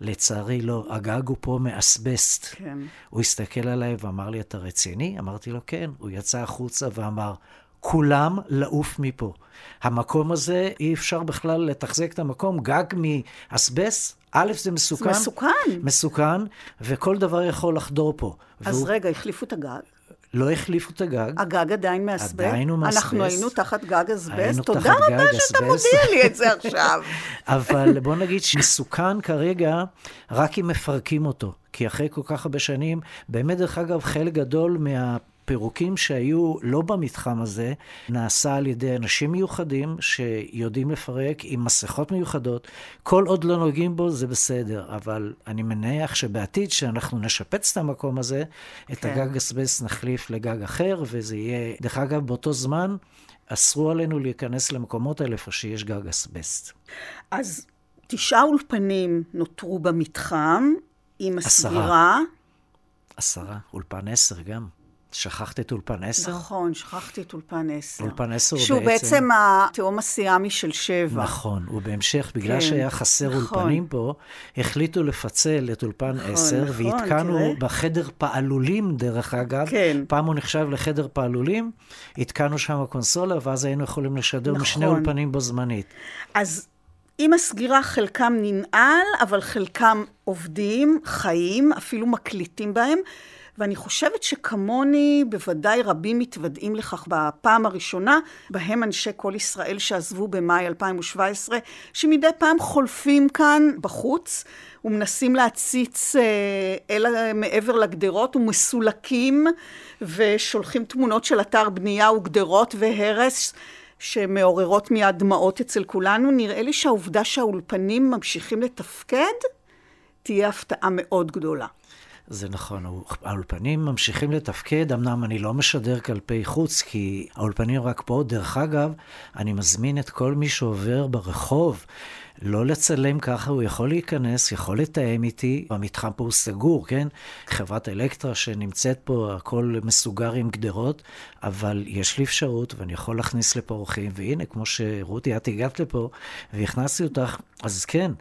לצערי לא, הגג הוא פה מאסבסט. כן. הוא הסתכל עליי ואמר לי, אתה רציני? אמרתי לו, כן. הוא יצא החוצה ואמר, כולם לעוף מפה. המקום הזה, אי אפשר בכלל לתחזק את המקום, גג מאסבסט, א', זה מסוכן. מסוכן. מסוכן, וכל דבר יכול לחדור פה. אז והוא- רגע, החליפו את הגג. לא החליפו את הגג. הגג עדיין מאסבסט? עדיין הוא מאסבסט. אנחנו היינו תחת גג אסבסט? תודה רבה שאתה. מודיע לי את זה [laughs] עכשיו. אבל בוא נגיד שמסוכן כרגע רק אם מפרקים אותו. כי אחרי כל כך הרבה שנים, באמת, דרך אגב, חלק גדול מהפירוקים שהיו לא במתחם הזה, נעשה על ידי אנשים מיוחדים שיודעים לפרק עם מסכות מיוחדות. כל עוד לא נוגעים בו זה בסדר, אבל אני מניח שבעתיד, שאנחנו נשפץ את המקום הזה, את כן. הגג אסבסט נחליף לגג אחר, וזה יהיה, דרך אגב, באותו זמן, אסרו עלינו להיכנס למקומות האלה איפה שיש גג אסבסט. אז תשעה אולפנים נותרו במתחם, עם עשרה. הסגירה. עשרה, אולפן עשר גם. שכחת את אולפן עשר? נכון, שכחתי את אולפן עשר. אולפן עשר הוא שהוא בעצם- בעצם התאום הסיאמי של שבע. נכון, ובהמשך, בגלל כן, שהיה חסר נכון. אולפנים פה, החליטו לפצל את אולפן נכון, עשר, נכון, והתקנו תראה. בחדר פעלולים, דרך אגב, כן. פעם הוא נחשב לחדר פעלולים, התקנו שם קונסולה, ואז היינו יכולים לשדר משני נכון. אולפנים בו זמנית. אז עם הסגירה חלקם ננעל, אבל חלקם עובדים, חיים, אפילו מקליטים בהם. ואני חושבת שכמוני, בוודאי רבים מתוודעים לכך בפעם הראשונה, בהם אנשי כל ישראל שעזבו במאי 2017, שמדי פעם חולפים כאן בחוץ ומנסים להציץ אה, אל מעבר לגדרות ומסולקים ושולחים תמונות של אתר בנייה וגדרות והרס. שמעוררות מיד דמעות אצל כולנו, נראה לי שהעובדה שהאולפנים ממשיכים לתפקד, תהיה הפתעה מאוד גדולה. זה נכון, האולפנים ממשיכים לתפקד, אמנם אני לא משדר כלפי חוץ, כי האולפנים רק פה. דרך אגב, אני מזמין את כל מי שעובר ברחוב. לא לצלם ככה, הוא יכול להיכנס, יכול לתאם איתי. המתחם פה הוא סגור, כן? חברת אלקטרה שנמצאת פה, הכל מסוגר עם גדרות, אבל יש לי אפשרות ואני יכול להכניס לפה אורחים, והנה, כמו שרותי, את הגעת לפה והכנסתי אותך, אז כן,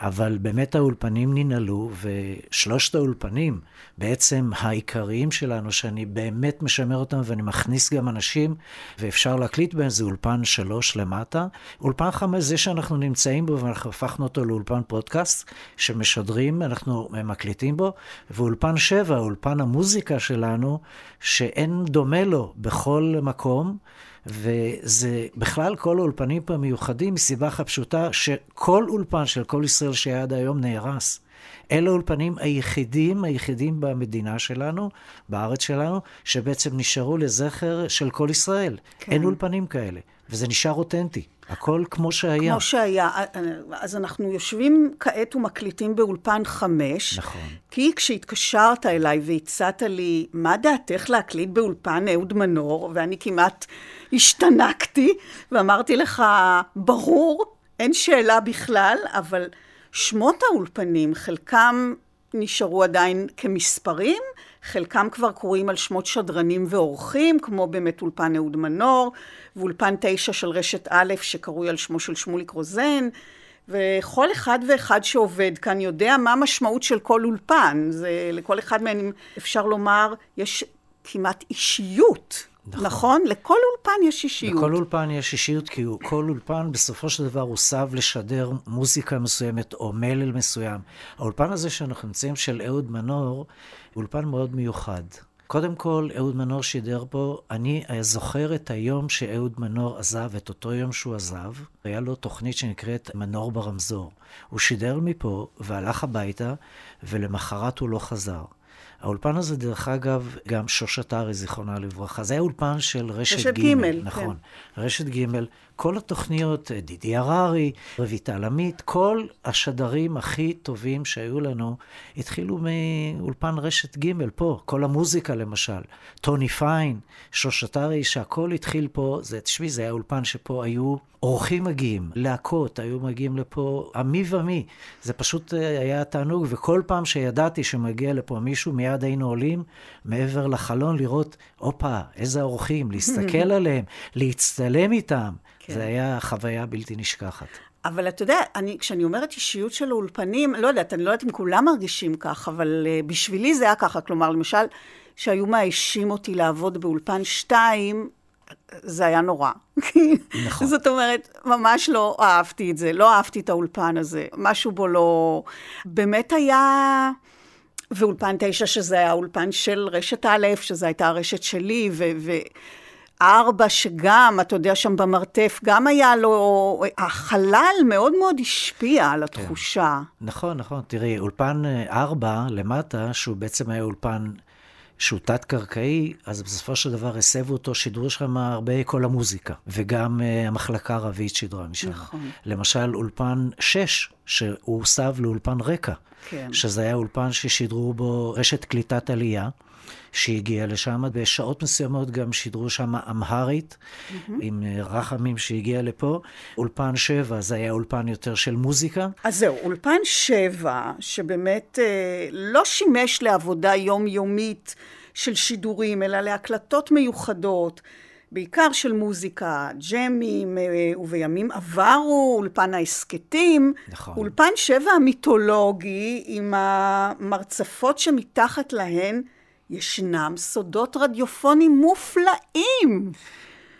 אבל באמת האולפנים ננעלו, ושלושת האולפנים, בעצם העיקריים שלנו, שאני באמת משמר אותם ואני מכניס גם אנשים, ואפשר להקליט בהם, זה אולפן שלוש למטה. אולפן חמש זה שאנחנו נמצאים בו, ואנחנו הפכנו אותו לאולפן פודקאסט, שמשדרים, אנחנו מקליטים בו, ואולפן שבע, אולפן המוזיקה שלנו, שאין דומה לו בכל מקום. וזה בכלל כל האולפנים פה מיוחדים מסיבה אחת פשוטה, שכל אולפן של כל ישראל שהיה עד היום נהרס. אלה האולפנים היחידים, היחידים במדינה שלנו, בארץ שלנו, שבעצם נשארו לזכר של כל ישראל. כן. אין אולפנים כאלה, וזה נשאר אותנטי. הכל כמו שהיה. כמו שהיה. אז אנחנו יושבים כעת ומקליטים באולפן חמש. נכון. כי כשהתקשרת אליי והצעת לי, מה דעתך להקליט באולפן אהוד מנור, ואני כמעט השתנקתי, ואמרתי לך, ברור, אין שאלה בכלל, אבל שמות האולפנים, חלקם נשארו עדיין כמספרים, חלקם כבר קרויים על שמות שדרנים ואורחים, כמו באמת אולפן אהוד מנור, ואולפן תשע של רשת א', שקרוי על שמו של שמוליק רוזן, וכל אחד ואחד שעובד כאן יודע מה המשמעות של כל אולפן. זה, לכל אחד מהם, אפשר לומר, יש כמעט אישיות. נכון. נכון? לכל אולפן יש אישיות. לכל אולפן יש אישיות, כי הוא, כל אולפן בסופו של דבר הוסב לשדר מוזיקה מסוימת או מלל מסוים. האולפן הזה שאנחנו נמצאים של אהוד מנור, הוא אולפן מאוד מיוחד. קודם כל, אהוד מנור שידר פה, אני זוכר את היום שאהוד מנור עזב, את אותו יום שהוא עזב, היה לו תוכנית שנקראת מנור ברמזור. הוא שידר מפה והלך הביתה, ולמחרת הוא לא חזר. האולפן הזה, דרך אגב, גם שושת ארי, זיכרונה לברכה. זה היה אולפן של רשת, רשת ג', ג', נכון. כן. רשת ג', כל התוכניות, דידי הררי, רויטל עמית, כל השדרים הכי טובים שהיו לנו, התחילו מאולפן רשת ג', פה, כל המוזיקה למשל. טוני פיין, ארי, שהכל התחיל פה, זה, תשמעי, זה היה אולפן שפה היו אורחים מגיעים, להקות, היו מגיעים לפה, עמי ומי. זה פשוט אה, היה תענוג, וכל פעם שידעתי שמגיע לפה מישהו, מיד היינו עולים מעבר לחלון לראות, הופה, איזה אורחים, להסתכל [laughs] עליהם, להצטלם איתם. כן. זה היה חוויה בלתי נשכחת. אבל אתה יודע, אני, כשאני אומרת אישיות של האולפנים, לא יודעת, אני לא יודעת אם כולם מרגישים כך, אבל uh, בשבילי זה היה ככה. כלומר, למשל, שהיו מאיישים אותי לעבוד באולפן 2, זה היה נורא. נכון. [laughs] זאת אומרת, ממש לא אהבתי את זה, לא אהבתי את האולפן הזה, משהו בו לא... באמת היה... ואולפן תשע, שזה היה אולפן של רשת א', שזו הייתה הרשת שלי, ו... ו... ארבע, שגם, אתה יודע, שם במרתף, גם היה לו, החלל מאוד מאוד השפיע על התחושה. כן. נכון, נכון. תראי, אולפן ארבע למטה, שהוא בעצם היה אולפן שהוא תת-קרקעי, אז בסופו של דבר הסבו אותו, שידרו שם הרבה כל המוזיקה, וגם uh, המחלקה הערבית שידרה משם. נכון. למשל, אולפן 6, שהוא הוסב לאולפן רקע, כן. שזה היה אולפן ששידרו בו רשת קליטת עלייה. שהגיעה לשם, בשעות מסוימות גם שידרו שם אמהרית, mm-hmm. עם אה, רחמים שהגיע לפה. אולפן שבע, זה היה אולפן יותר של מוזיקה. אז זהו, אולפן שבע, שבאמת אה, לא שימש לעבודה יומיומית של שידורים, אלא להקלטות מיוחדות. בעיקר של מוזיקה, ג'מים, אה, ובימים עברו, אולפן ההסכתים. נכון. אולפן שבע המיתולוגי, עם המרצפות שמתחת להן ישנם סודות רדיופונים מופלאים.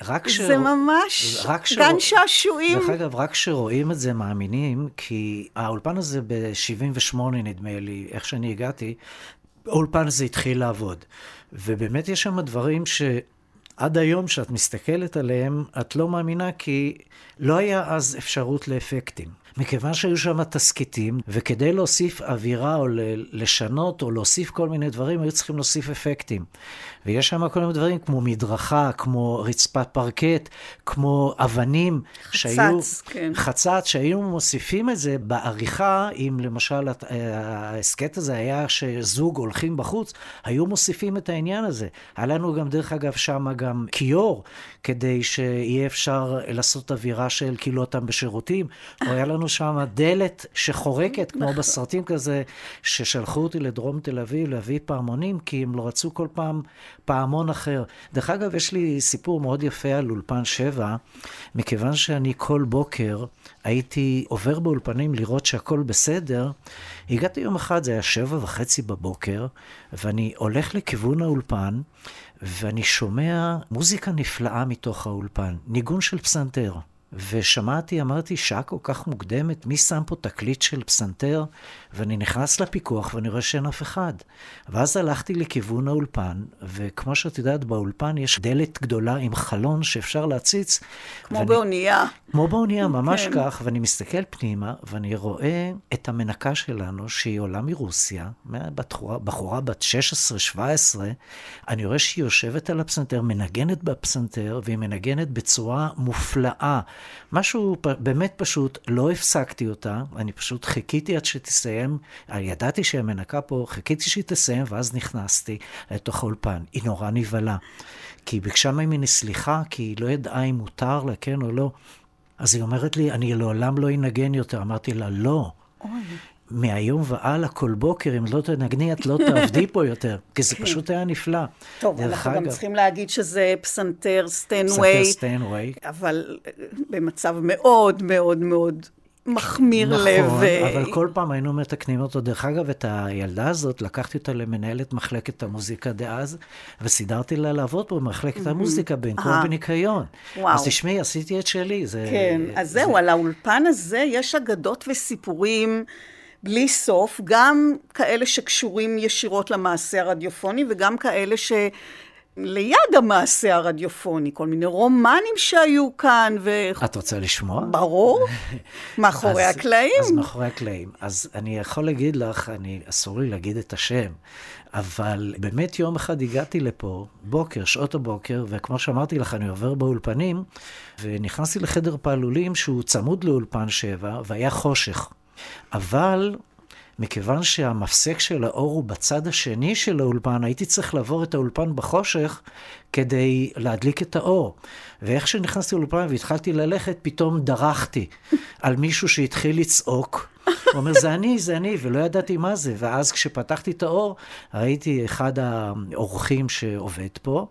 רק ש... זה ממש רק ש... גן שעשועים. דרך אגב, רק כשרואים את זה מאמינים, כי האולפן הזה ב-78 נדמה לי, איך שאני הגעתי, האולפן הזה התחיל לעבוד. ובאמת יש שם דברים ש... עד היום, כשאת מסתכלת עליהם, את לא מאמינה כי לא היה אז אפשרות לאפקטים. מכיוון שהיו שם תסכיתים, וכדי להוסיף אווירה או לשנות או להוסיף כל מיני דברים, היו צריכים להוסיף אפקטים. ויש שם כל מיני דברים כמו מדרכה, כמו רצפת פרקט, כמו אבנים. חצץ, שהיו, כן. חצץ, שהיינו מוסיפים את זה בעריכה, אם למשל ההסכת הזה היה שזוג הולכים בחוץ, היו מוסיפים את העניין הזה. היה לנו גם, דרך אגב, שם גם כיור, כדי שיהיה אפשר לעשות אווירה של כאילו אותם בשירותים. או היה לנו שם דלת שחורקת, כמו נכון. בסרטים כזה, ששלחו אותי לדרום תל אביב להביא פעמונים, כי הם לא רצו כל פעם פעמון אחר. דרך אגב, יש לי סיפור מאוד יפה על אולפן שבע, מכיוון שאני כל בוקר הייתי עובר באולפנים לראות שהכל בסדר. הגעתי יום אחד, זה היה שבע וחצי בבוקר, ואני הולך לכיוון האולפן, ואני שומע מוזיקה נפלאה מתוך האולפן, ניגון של פסנתר. ושמעתי, אמרתי, שעה כל כך מוקדמת, מי שם פה תקליט של פסנתר? ואני נכנס לפיקוח ואני רואה שאין אף אחד. ואז הלכתי לכיוון האולפן, וכמו שאת יודעת, באולפן יש דלת גדולה עם חלון שאפשר להציץ. כמו ואני, באונייה. כמו באונייה, ממש כן. כך, ואני מסתכל פנימה, ואני רואה את המנקה שלנו, שהיא עולה מרוסיה, בחורה, בחורה בת 16-17, אני רואה שהיא יושבת על הפסנתר, מנגנת בפסנתר, והיא מנגנת בצורה מופלאה. משהו פ- באמת פשוט, לא הפסקתי אותה, אני פשוט חיכיתי עד שתסיים, ידעתי שהמנקה פה, חיכיתי שהיא תסיים, ואז נכנסתי לתוך האולפן. היא נורא נבהלה. כי היא ביקשה ממני סליחה, כי היא לא ידעה אם מותר לה, כן או לא. אז היא אומרת לי, אני לעולם לא אנגן יותר. אמרתי לה, לא. אוי. מהיום והלאה, כל בוקר, אם לא תנגני, את לא תעבדי פה יותר. כי זה פשוט היה נפלא. טוב, אנחנו גם אגב, צריכים להגיד שזה פסנתר פסנתר סטיינווי, סטיינווי. אבל אה, במצב מאוד מאוד מאוד מחמיר לב. נכון, אבל כל פעם היינו מתקנים אותו. דרך אגב, את הילדה הזאת, לקחתי אותה למנהלת מחלקת המוזיקה דאז, וסידרתי לה לעבוד פה במחלקת המוזיקה בין כל אה. בניקיון. וואו. אז תשמעי, עשיתי את שלי. זה, כן, אז זה- זהו, על האולפן הזה יש אגדות וסיפורים בלי סוף, גם כאלה שקשורים ישירות למעשה הרדיופוני, וגם כאלה ש... ליד המעשה הרדיופוני, כל מיני רומנים שהיו כאן, ו... את רוצה לשמוע? ברור, [laughs] מאחורי אז- הקלעים. אז מאחורי הקלעים. אז אני יכול להגיד לך, אני, אסור לי להגיד את השם, אבל באמת יום אחד הגעתי לפה, בוקר, שעות הבוקר, וכמו שאמרתי לך, אני עובר באולפנים, ונכנסתי לחדר פעלולים שהוא צמוד לאולפן שבע, והיה חושך. אבל מכיוון שהמפסק של האור הוא בצד השני של האולפן, הייתי צריך לעבור את האולפן בחושך כדי להדליק את האור. ואיך שנכנסתי לאולפן והתחלתי ללכת, פתאום דרכתי [laughs] על מישהו שהתחיל לצעוק. הוא אומר, זה אני, זה אני, ולא ידעתי מה זה. ואז כשפתחתי את האור, ראיתי אחד האורחים שעובד פה,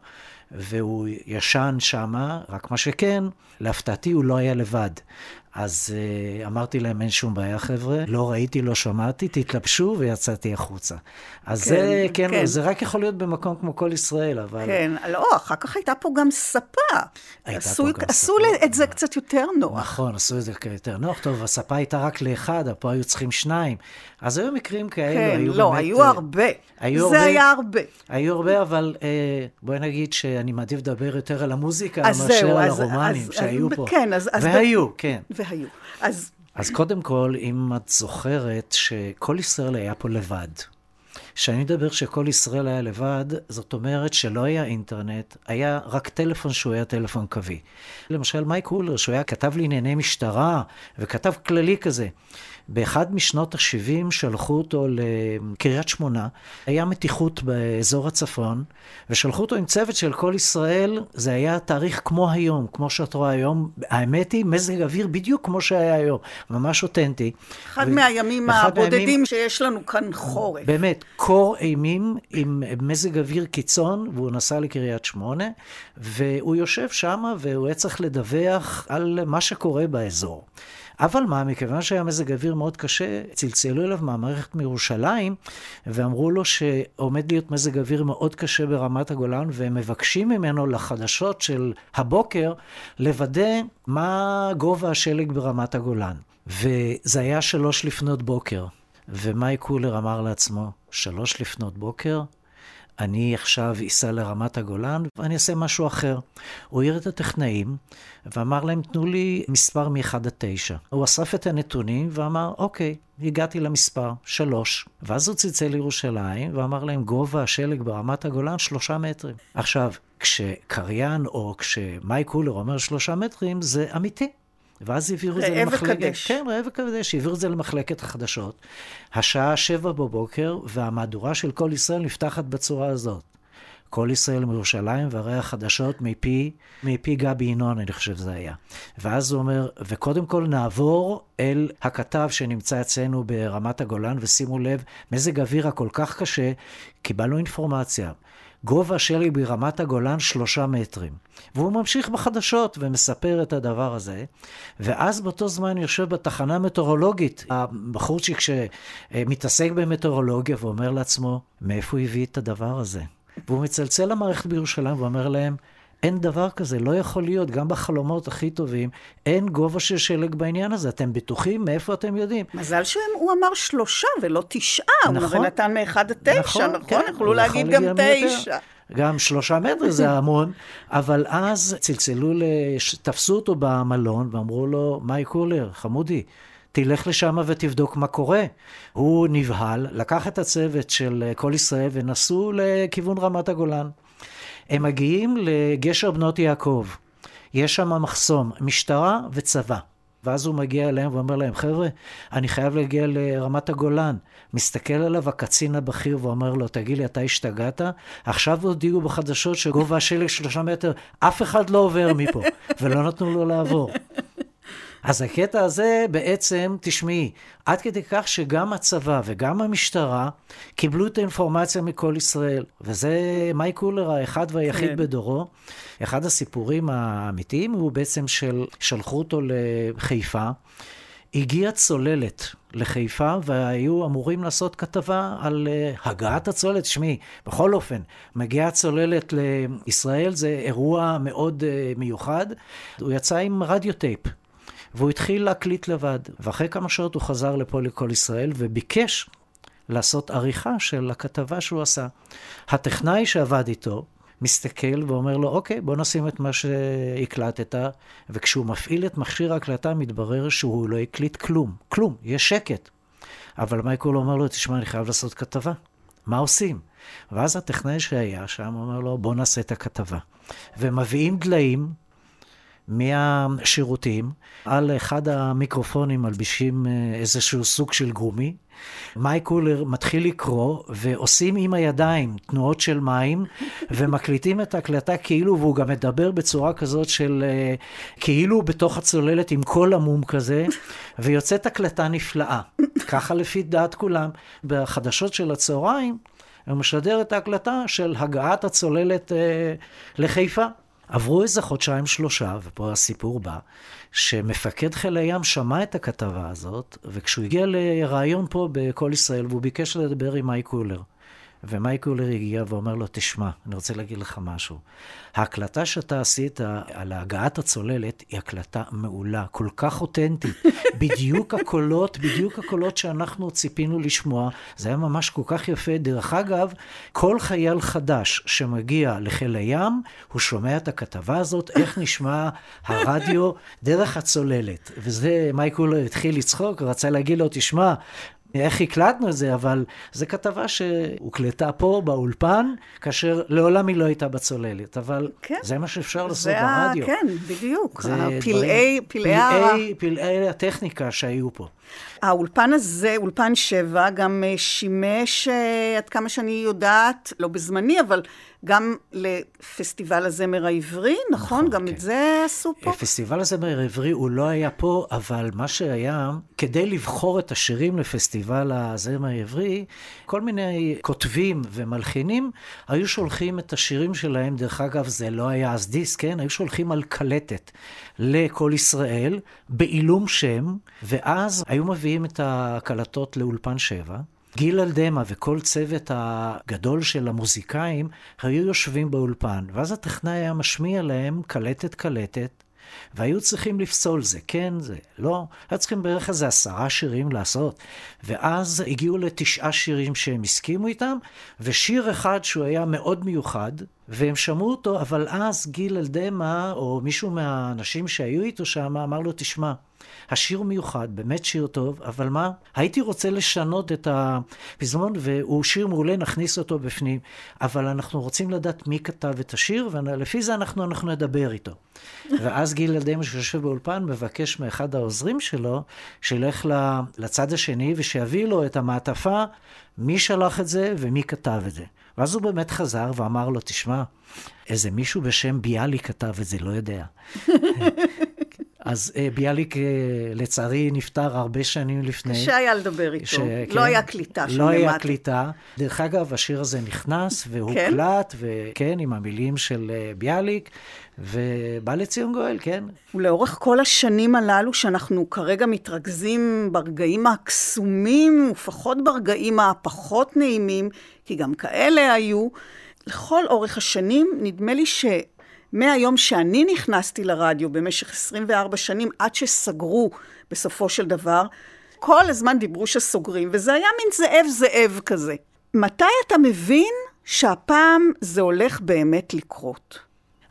והוא ישן שמה, רק מה שכן, להפתעתי הוא לא היה לבד. אז uh, אמרתי להם, אין שום בעיה, חבר'ה, לא ראיתי, לא שמעתי, תתלבשו ויצאתי החוצה. אז כן, זה, כן, כן, זה רק יכול להיות במקום כמו כל ישראל, אבל... כן, לא, אחר כך הייתה פה גם ספה. הייתה עשו, פה גם עשו ספה. את זה קצת יותר נוח. נכון, עשו את זה יותר נוח. טוב, הספה הייתה רק לאחד, פה היו צריכים שניים. אז היו מקרים כאלו, כן, היו לא, באמת... היו אה, הרבה. היו זה הרבה. היה הרבה. היו הרבה, אבל אה, בואי נגיד שאני מעדיף לדבר יותר על המוזיקה אז מאשר על אז- הרומנים אז- שהיו אז- פה. כן, אז- אז- והיו, כן. והיו. אז אז קודם כל, אם את זוכרת שכל ישראל היה פה לבד. כשאני מדבר שכל ישראל היה לבד, זאת אומרת שלא היה אינטרנט, היה רק טלפון שהוא היה טלפון קווי. למשל מייק הולר, שהוא היה כתב לענייני משטרה, וכתב כללי כזה. באחד משנות ה-70 שלחו אותו לקריית שמונה, היה מתיחות באזור הצפון, ושלחו אותו עם צוות של כל ישראל, זה היה תאריך כמו היום, כמו שאת רואה היום. האמת היא, מזג אוויר בדיוק כמו שהיה היום, ממש אותנטי. אחד ו- מהימים הבודדים מהימים- שיש לנו כאן חורף. באמת, קור אימים עם מזג אוויר קיצון, והוא נסע לקריית שמונה, והוא יושב שם והוא היה צריך לדווח על מה שקורה באזור. אבל מה, מכיוון שהיה מזג אוויר מאוד קשה, צלצלו אליו מהמערכת מירושלים, ואמרו לו שעומד להיות מזג אוויר מאוד קשה ברמת הגולן, והם מבקשים ממנו לחדשות של הבוקר, לוודא מה גובה השלג ברמת הגולן. וזה היה שלוש לפנות בוקר. ומייק קולר אמר לעצמו, שלוש לפנות בוקר, אני עכשיו אסע לרמת הגולן ואני אעשה משהו אחר. הוא העיר את הטכנאים ואמר להם, תנו לי מספר מ-1 עד 9. הוא אסף את הנתונים ואמר, אוקיי, הגעתי למספר, שלוש. ואז הוא צלצל לירושלים ואמר להם, גובה השלג ברמת הגולן שלושה מטרים. עכשיו, כשקריין או כשמייק קולר אומר שלושה מטרים, זה אמיתי. ואז העבירו את זה ראה למחלקת... וקדש. כן, ראה וקדש, העבירו את זה למחלקת החדשות. השעה שבע בבוקר, והמהדורה של כל ישראל נפתחת בצורה הזאת. כל ישראל מירושלים, והרי החדשות מפי, מפי גבי ינון, אני חושב שזה היה. ואז הוא אומר, וקודם כל נעבור אל הכתב שנמצא אצלנו ברמת הגולן, ושימו לב, מזג אוויר הכל כך קשה, קיבלנו אינפורמציה. גובה שלג ברמת הגולן שלושה מטרים. והוא ממשיך בחדשות ומספר את הדבר הזה, ואז באותו זמן יושב בתחנה מטאורולוגית, הבחורצ'יק שמתעסק במטאורולוגיה ואומר לעצמו, מאיפה הוא הביא את הדבר הזה? והוא מצלצל למערכת בירושלים ואומר להם, אין דבר כזה, לא יכול להיות, גם בחלומות הכי טובים, אין גובה של שלג בעניין הזה. אתם בטוחים? מאיפה אתם יודעים? מזל שהוא אמר שלושה ולא תשעה, הוא נכון. הרי נתן מאחד עד תשע, נכון? כן, יכלו הוא להגיד גם. תשע. גם שלושה מטר זה [laughs] המון, אבל אז צלצלו, לש... תפסו אותו במלון ואמרו לו, מייק קולר, חמודי, תלך לשם ותבדוק מה קורה. הוא נבהל, לקח את הצוות של כל ישראל ונסעו לכיוון רמת הגולן. הם מגיעים לגשר בנות יעקב. יש שם מחסום, משטרה וצבא. ואז הוא מגיע אליהם ואומר להם, חבר'ה, אני חייב להגיע לרמת הגולן. מסתכל עליו הקצין הבכיר ואומר לו, תגיד לי, אתה השתגעת? עכשיו הודיעו בחדשות שגובה השלג שלושה מטר, אף אחד לא עובר מפה, ולא נתנו לו לעבור. אז הקטע הזה בעצם, תשמעי, עד כדי כך שגם הצבא וגם המשטרה קיבלו את האינפורמציה מכל ישראל. וזה מייק קולר האחד והיחיד כן. בדורו. אחד הסיפורים האמיתיים הוא בעצם של, שלחו אותו לחיפה. הגיעה צוללת לחיפה והיו אמורים לעשות כתבה על uh, הגעת הצוללת. תשמעי, בכל אופן, מגיעה צוללת לישראל, זה אירוע מאוד uh, מיוחד. הוא יצא עם רדיו טייפ. והוא התחיל להקליט לבד, ואחרי כמה שעות הוא חזר לפה לכל ישראל וביקש לעשות עריכה של הכתבה שהוא עשה. הטכנאי שעבד איתו מסתכל ואומר לו, אוקיי, בוא נשים את מה שהקלטת, וכשהוא מפעיל את מכשיר ההקלטה מתברר שהוא לא הקליט כלום, כלום, יש שקט. אבל מייקל אומר לו, תשמע, אני חייב לעשות כתבה. מה עושים? ואז הטכנאי שהיה שם אומר לו, בוא נעשה את הכתבה. ומביאים דליים מהשירותים, על אחד המיקרופונים מלבישים אה, איזשהו סוג של גומי. מייק קולר מתחיל לקרוא, ועושים עם הידיים תנועות של מים, [laughs] ומקליטים את ההקלטה כאילו, והוא גם מדבר בצורה כזאת של אה, כאילו בתוך הצוללת עם קול עמום כזה, ויוצאת הקלטה נפלאה. ככה לפי דעת כולם. בחדשות של הצהריים, הוא משדר את ההקלטה של הגעת הצוללת אה, לחיפה. עברו איזה חודשיים שלושה, ופה הסיפור בא, שמפקד חיל הים שמע את הכתבה הזאת, וכשהוא הגיע לראיון פה ב"קול ישראל", והוא ביקש לדבר עם מייק קולר. ומייק קולר הגיע ואומר לו, תשמע, אני רוצה להגיד לך משהו. ההקלטה שאתה עשית על הגעת הצוללת היא הקלטה מעולה, כל כך אותנטית. [laughs] בדיוק הקולות, בדיוק הקולות שאנחנו ציפינו לשמוע. זה היה ממש כל כך יפה. דרך אגב, כל חייל חדש שמגיע לחיל הים, הוא שומע את הכתבה הזאת, איך [laughs] נשמע הרדיו דרך הצוללת. וזה, מייק קולר התחיל לצחוק, רצה להגיד לו, תשמע, איך הקלטנו את זה, אבל זו כתבה שהוקלטה פה באולפן, כאשר לעולם היא לא הייתה בצוללת, אבל כן. זה מה שאפשר לעשות ברדיו. כן, בדיוק. פלאי, פלאי, פלאי הטכניקה שהיו פה. האולפן הזה, אולפן שבע, גם אה, שימש, אה, עד כמה שאני יודעת, לא בזמני, אבל גם לפסטיבל הזמר העברי, נכון? נכון גם כן. את זה עשו פה? פסטיבל הזמר העברי הוא לא היה פה, אבל מה שהיה, כדי לבחור את השירים לפסטיבל הזמר העברי, כל מיני כותבים ומלחינים היו שולחים את השירים שלהם, דרך אגב, זה לא היה אז דיסק, כן? היו שולחים על קלטת לכל ישראל, בעילום שם, ואז היו מביאים את הקלטות לאולפן שבע. גיל אלדמה וכל צוות הגדול של המוזיקאים היו יושבים באולפן, ואז הטכנאי היה משמיע להם קלטת קלטת, והיו צריכים לפסול זה, כן, זה לא. היו צריכים בערך איזה עשרה שירים לעשות. ואז הגיעו לתשעה שירים שהם הסכימו איתם, ושיר אחד שהוא היה מאוד מיוחד, והם שמעו אותו, אבל אז גיל אלדמה, או מישהו מהאנשים שהיו איתו שם, אמר לו, תשמע, השיר מיוחד, באמת שיר טוב, אבל מה? הייתי רוצה לשנות את הפזמון, והוא שיר מעולה, נכניס אותו בפנים. אבל אנחנו רוצים לדעת מי כתב את השיר, ולפי זה אנחנו, אנחנו נדבר איתו. [laughs] ואז גיל אלדמה שיושב באולפן מבקש מאחד העוזרים שלו, שילך לצד השני ושיביא לו את המעטפה, מי שלח את זה ומי כתב את זה. ואז הוא באמת חזר ואמר לו, תשמע, איזה מישהו בשם ביאלי כתב את זה, לא יודע. [laughs] אז אה, ביאליק, אה, לצערי, נפטר הרבה שנים לפני. קשה היה לדבר איתו, ש... לא כן, היה קליטה שם לא למטה. היה קליטה. דרך אגב, השיר הזה נכנס [laughs] והוקלט, כן? וכן, עם המילים של אה, ביאליק, ובא לציון גואל, כן. ולאורך כל השנים הללו, שאנחנו כרגע מתרכזים ברגעים הקסומים, ופחות ברגעים הפחות נעימים, כי גם כאלה היו, לכל אורך השנים, נדמה לי ש... מהיום שאני נכנסתי לרדיו במשך 24 שנים, עד שסגרו בסופו של דבר, כל הזמן דיברו שסוגרים, וזה היה מין זאב זאב כזה. מתי אתה מבין שהפעם זה הולך באמת לקרות?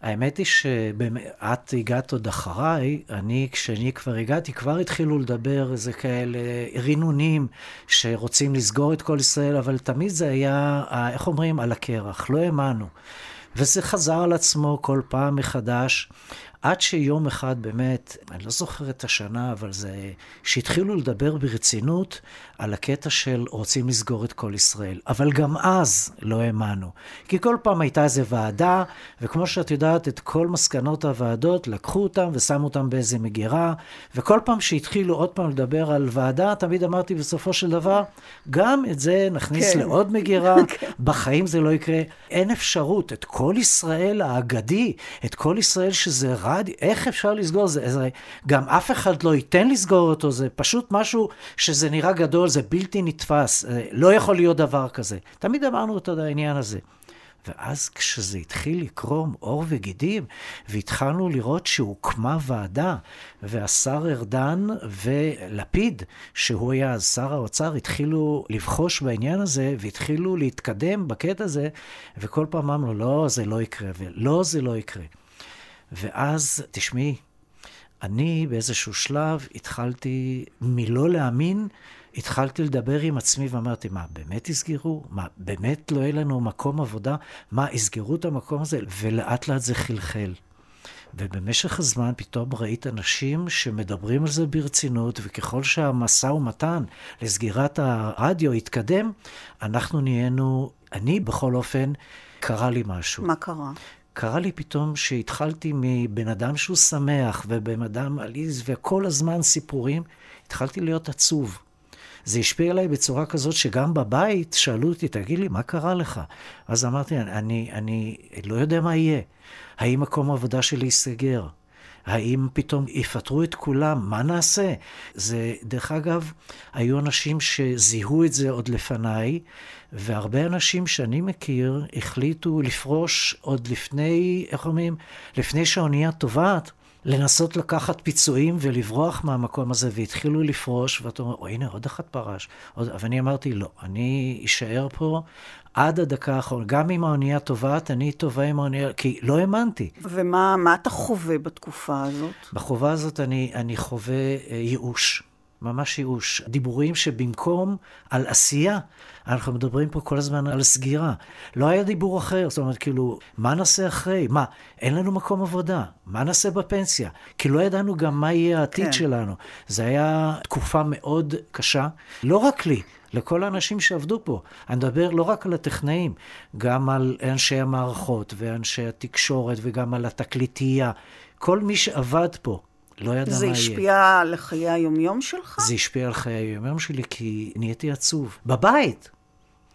האמת היא שאת הגעת עוד אחריי, אני, כשאני כבר הגעתי, כבר התחילו לדבר איזה כאלה רינונים שרוצים לסגור את כל ישראל, אבל תמיד זה היה, איך אומרים, על הקרח, לא האמנו. וזה חזר על עצמו כל פעם מחדש, עד שיום אחד באמת, אני לא זוכר את השנה, אבל זה, שהתחילו לדבר ברצינות על הקטע של רוצים לסגור את כל ישראל. אבל גם אז לא האמנו. כי כל פעם הייתה איזו ועדה, וכמו שאת יודעת, את כל מסקנות הוועדות, לקחו אותם ושמו אותם באיזה מגירה, וכל פעם שהתחילו עוד פעם לדבר על ועדה, תמיד אמרתי בסופו של דבר, גם את זה נכניס כן. לעוד מגירה, [laughs] כן. בחיים זה לא יקרה. אין אפשרות, את כל ישראל האגדי, את כל ישראל שזה רדיו, איך אפשר לסגור זה? זה? גם אף אחד לא ייתן לסגור אותו, זה פשוט משהו שזה נראה גדול. זה בלתי נתפס, אה, לא יכול להיות דבר כזה. תמיד אמרנו את העניין הזה. ואז כשזה התחיל לקרום עור וגידים, והתחלנו לראות שהוקמה ועדה, והשר ארדן ולפיד, שהוא היה אז שר האוצר, התחילו לבחוש בעניין הזה, והתחילו להתקדם בקטע הזה, וכל פעם אמרנו, לא, זה לא יקרה, ולא, זה לא יקרה. ואז, תשמעי, אני באיזשהו שלב התחלתי מלא להאמין התחלתי לדבר עם עצמי ואמרתי, מה, באמת יסגרו? מה, באמת לא יהיה לנו מקום עבודה? מה, יסגרו את המקום הזה? ולאט לאט זה חלחל. ובמשך הזמן פתאום ראית אנשים שמדברים על זה ברצינות, וככל שהמשא ומתן לסגירת הרדיו התקדם, אנחנו נהיינו, אני בכל אופן, קרה לי משהו. מה קרה? קרה לי פתאום שהתחלתי מבן אדם שהוא שמח, ובן אדם עליז, וכל הזמן סיפורים, התחלתי להיות עצוב. זה השפיע עליי בצורה כזאת שגם בבית שאלו אותי, תגיד לי, מה קרה לך? אז אמרתי, אני, אני לא יודע מה יהיה. האם מקום העבודה שלי ייסגר? האם פתאום יפטרו את כולם? מה נעשה? זה, דרך אגב, היו אנשים שזיהו את זה עוד לפניי, והרבה אנשים שאני מכיר החליטו לפרוש עוד לפני, איך אומרים? לפני שהאונייה טובעת. לנסות לקחת פיצויים ולברוח מהמקום הזה, והתחילו לפרוש, ואתה אומר, או הנה, עוד אחד פרש. עוד... ואני אמרתי, לא, אני אשאר פה עד הדקה האחרונה. גם אם האונייה טובעת, אני טובה עם האונייה, כי לא האמנתי. ומה אתה חווה בתקופה הזאת? בחובה הזאת אני, אני חווה אה, ייאוש. ממש ייאוש. דיבורים שבמקום על עשייה, אנחנו מדברים פה כל הזמן על סגירה. לא היה דיבור אחר, זאת אומרת, כאילו, מה נעשה אחרי? מה, אין לנו מקום עבודה? מה נעשה בפנסיה? כי לא ידענו גם מה יהיה העתיד כן. שלנו. זו הייתה תקופה מאוד קשה, לא רק לי. לכל האנשים שעבדו פה. אני מדבר לא רק על הטכנאים, גם על אנשי המערכות ואנשי התקשורת וגם על התקליטייה. כל מי שעבד פה, לא ידע מה יהיה. זה השפיע על חיי היומיום שלך? זה השפיע על חיי היומיום שלי, כי נהייתי עצוב. בבית!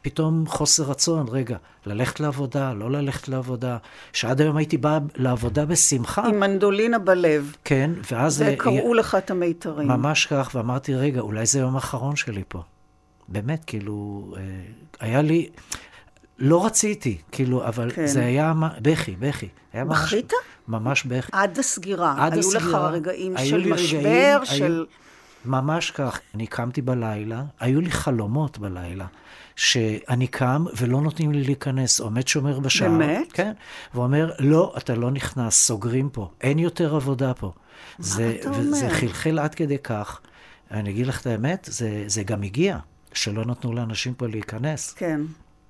פתאום חוסר רצון, רגע, ללכת לעבודה, לא ללכת לעבודה, שעד היום הייתי באה לעבודה בשמחה. עם מנדולינה בלב. כן, ואז... וקראו לך את המיתרים. ממש כך, ואמרתי, רגע, אולי זה היום האחרון שלי פה. באמת, כאילו, אה, היה לי... לא רציתי, כאילו, אבל כן. זה היה בכי, בכי. בכית? ממש בכי. עד הסגירה. עד היו הסגירה. היו לך רגעים של משבר, רגעים, של... היו, ממש כך. אני קמתי בלילה, היו לי חלומות בלילה, שאני קם ולא נותנים לי להיכנס. עומד שומר בשער. באמת? כן. ואומר, לא, אתה לא נכנס, סוגרים פה. אין יותר עבודה פה. מה זה, אתה אומר? וזה חלחל עד כדי כך. אני אגיד לך את האמת, זה, זה גם הגיע. שלא נתנו לאנשים פה להיכנס. כן,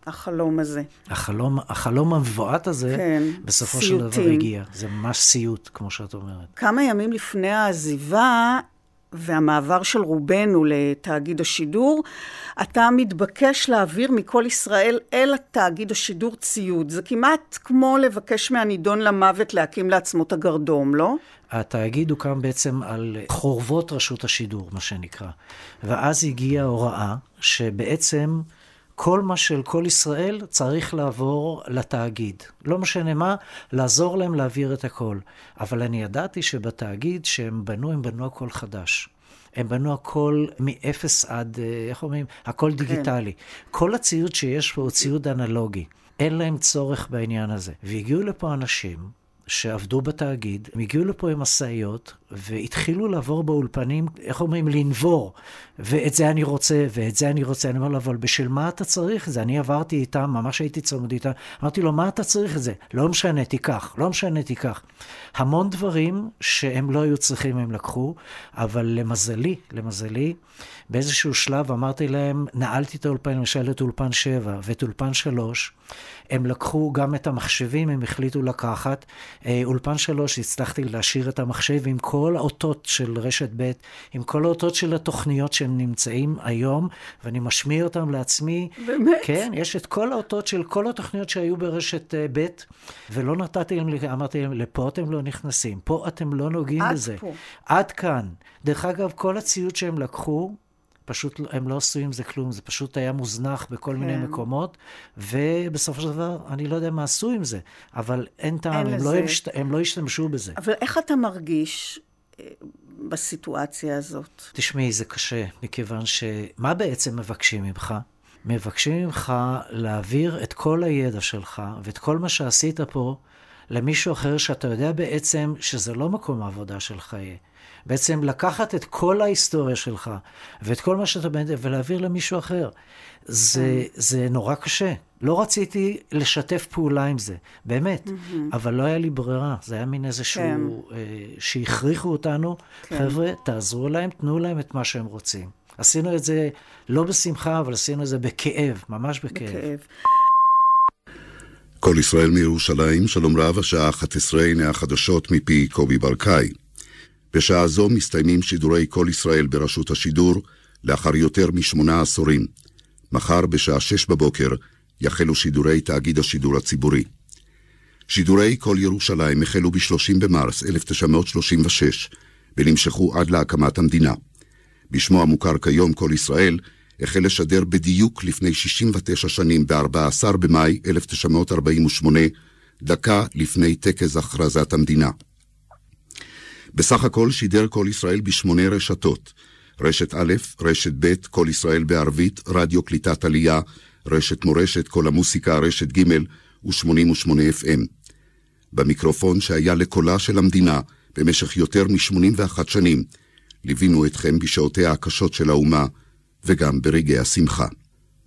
החלום הזה. החלום, החלום המבועת הזה, כן, בסופו סיוטים. של דבר הגיע. זה ממש סיוט, כמו שאת אומרת. כמה ימים לפני העזיבה והמעבר של רובנו לתאגיד השידור, אתה מתבקש להעביר מכל ישראל אל תאגיד השידור ציוד. זה כמעט כמו לבקש מהנידון למוות להקים לעצמו את הגרדום, לא? התאגיד הוקם בעצם על חורבות רשות השידור, מה שנקרא. ואז הגיעה הוראה שבעצם כל מה של כל ישראל צריך לעבור לתאגיד. לא משנה מה, לעזור להם להעביר את הכל. אבל אני ידעתי שבתאגיד שהם בנו, הם בנו הכל חדש. הם בנו הכל מאפס עד, אה, איך אומרים? הכל דיגיטלי. כן. כל הציוד שיש פה הוא ציוד אנלוגי. אין להם צורך בעניין הזה. והגיעו לפה אנשים שעבדו בתאגיד, הם הגיעו לפה עם משאיות, והתחילו לעבור באולפנים, איך אומרים, לנבור. ואת זה אני רוצה, ואת זה אני רוצה. אני אומר לו, אבל בשביל מה אתה צריך את זה? אני עברתי איתם, ממש הייתי צמוד איתם. אמרתי לו, מה אתה צריך את זה? לא משנה, תיקח, לא משנה, תיקח. המון דברים שהם לא היו צריכים, הם לקחו, אבל למזלי, למזלי, באיזשהו שלב אמרתי להם, נעלתי את האולפן, למשל את אולפן 7 ואת אולפן 3, הם לקחו גם את המחשבים, הם החליטו לקחת. אה, אולפן 3, הצלחתי להשאיר את המחשב עם כל האותות של רשת ב', עם כל האותות של התוכניות שהם נמצאים היום, ואני משמיע אותם לעצמי. באמת? כן, יש את כל האותות של כל התוכניות שהיו ברשת אה, ב', ולא נתתי להם, אמרתי להם, לפה אתם לא נכנסים, פה אתם לא נוגעים עד בזה. פה. עד כאן. דרך אגב, כל הציוד שהם לקחו, פשוט לא- הם לא עשו עם זה כלום, זה פשוט היה מוזנח בכל כן. מיני מקומות, ובסופו של דבר, אני לא יודע מה עשו עם זה, אבל אין טעם, אין הם, לזה. לא השת... הם לא השתמשו בזה. אבל איך אתה מרגיש בסיטואציה הזאת? תשמעי, זה קשה, מכיוון שמה בעצם מבקשים ממך? מבקשים ממך להעביר את כל הידע שלך ואת כל מה שעשית פה למישהו אחר שאתה יודע בעצם שזה לא מקום העבודה שלך יהיה. בעצם לקחת את כל ההיסטוריה שלך ואת כל מה שאתה באמת, ולהעביר למישהו אחר. זה, זה נורא קשה. לא רציתי לשתף פעולה עם זה, באמת, אבל לא היה לי ברירה. זה היה מין איזשהו, אה, שהכריחו אותנו, חבר'ה, תעזרו להם, תנו להם את מה שהם רוצים. עשינו את זה לא בשמחה, אבל עשינו את זה בכאב, ממש בכאב. בכאב. כל ישראל מירושלים, שלום רב, השעה 11, הנה החדשות מפי קובי ברקאי. בשעה זו מסתיימים שידורי כל ישראל ברשות השידור, לאחר יותר משמונה עשורים. מחר בשעה שש בבוקר יחלו שידורי תאגיד השידור הציבורי. שידורי כל ירושלים החלו ב-30 במרס 1936, ונמשכו עד להקמת המדינה. בשמו המוכר כיום כל ישראל, החל לשדר בדיוק לפני 69 שנים, ב-14 במאי 1948, דקה לפני טקס הכרזת המדינה. בסך הכל שידר כל ישראל בשמונה רשתות, רשת א', רשת ב', כל ישראל בערבית, רדיו קליטת עלייה, רשת מורשת, כל המוסיקה, רשת ג' ו-88 FM. במיקרופון שהיה לקולה של המדינה במשך יותר מ-81 שנים, ליווינו אתכם בשעותיה הקשות של האומה וגם ברגעי השמחה.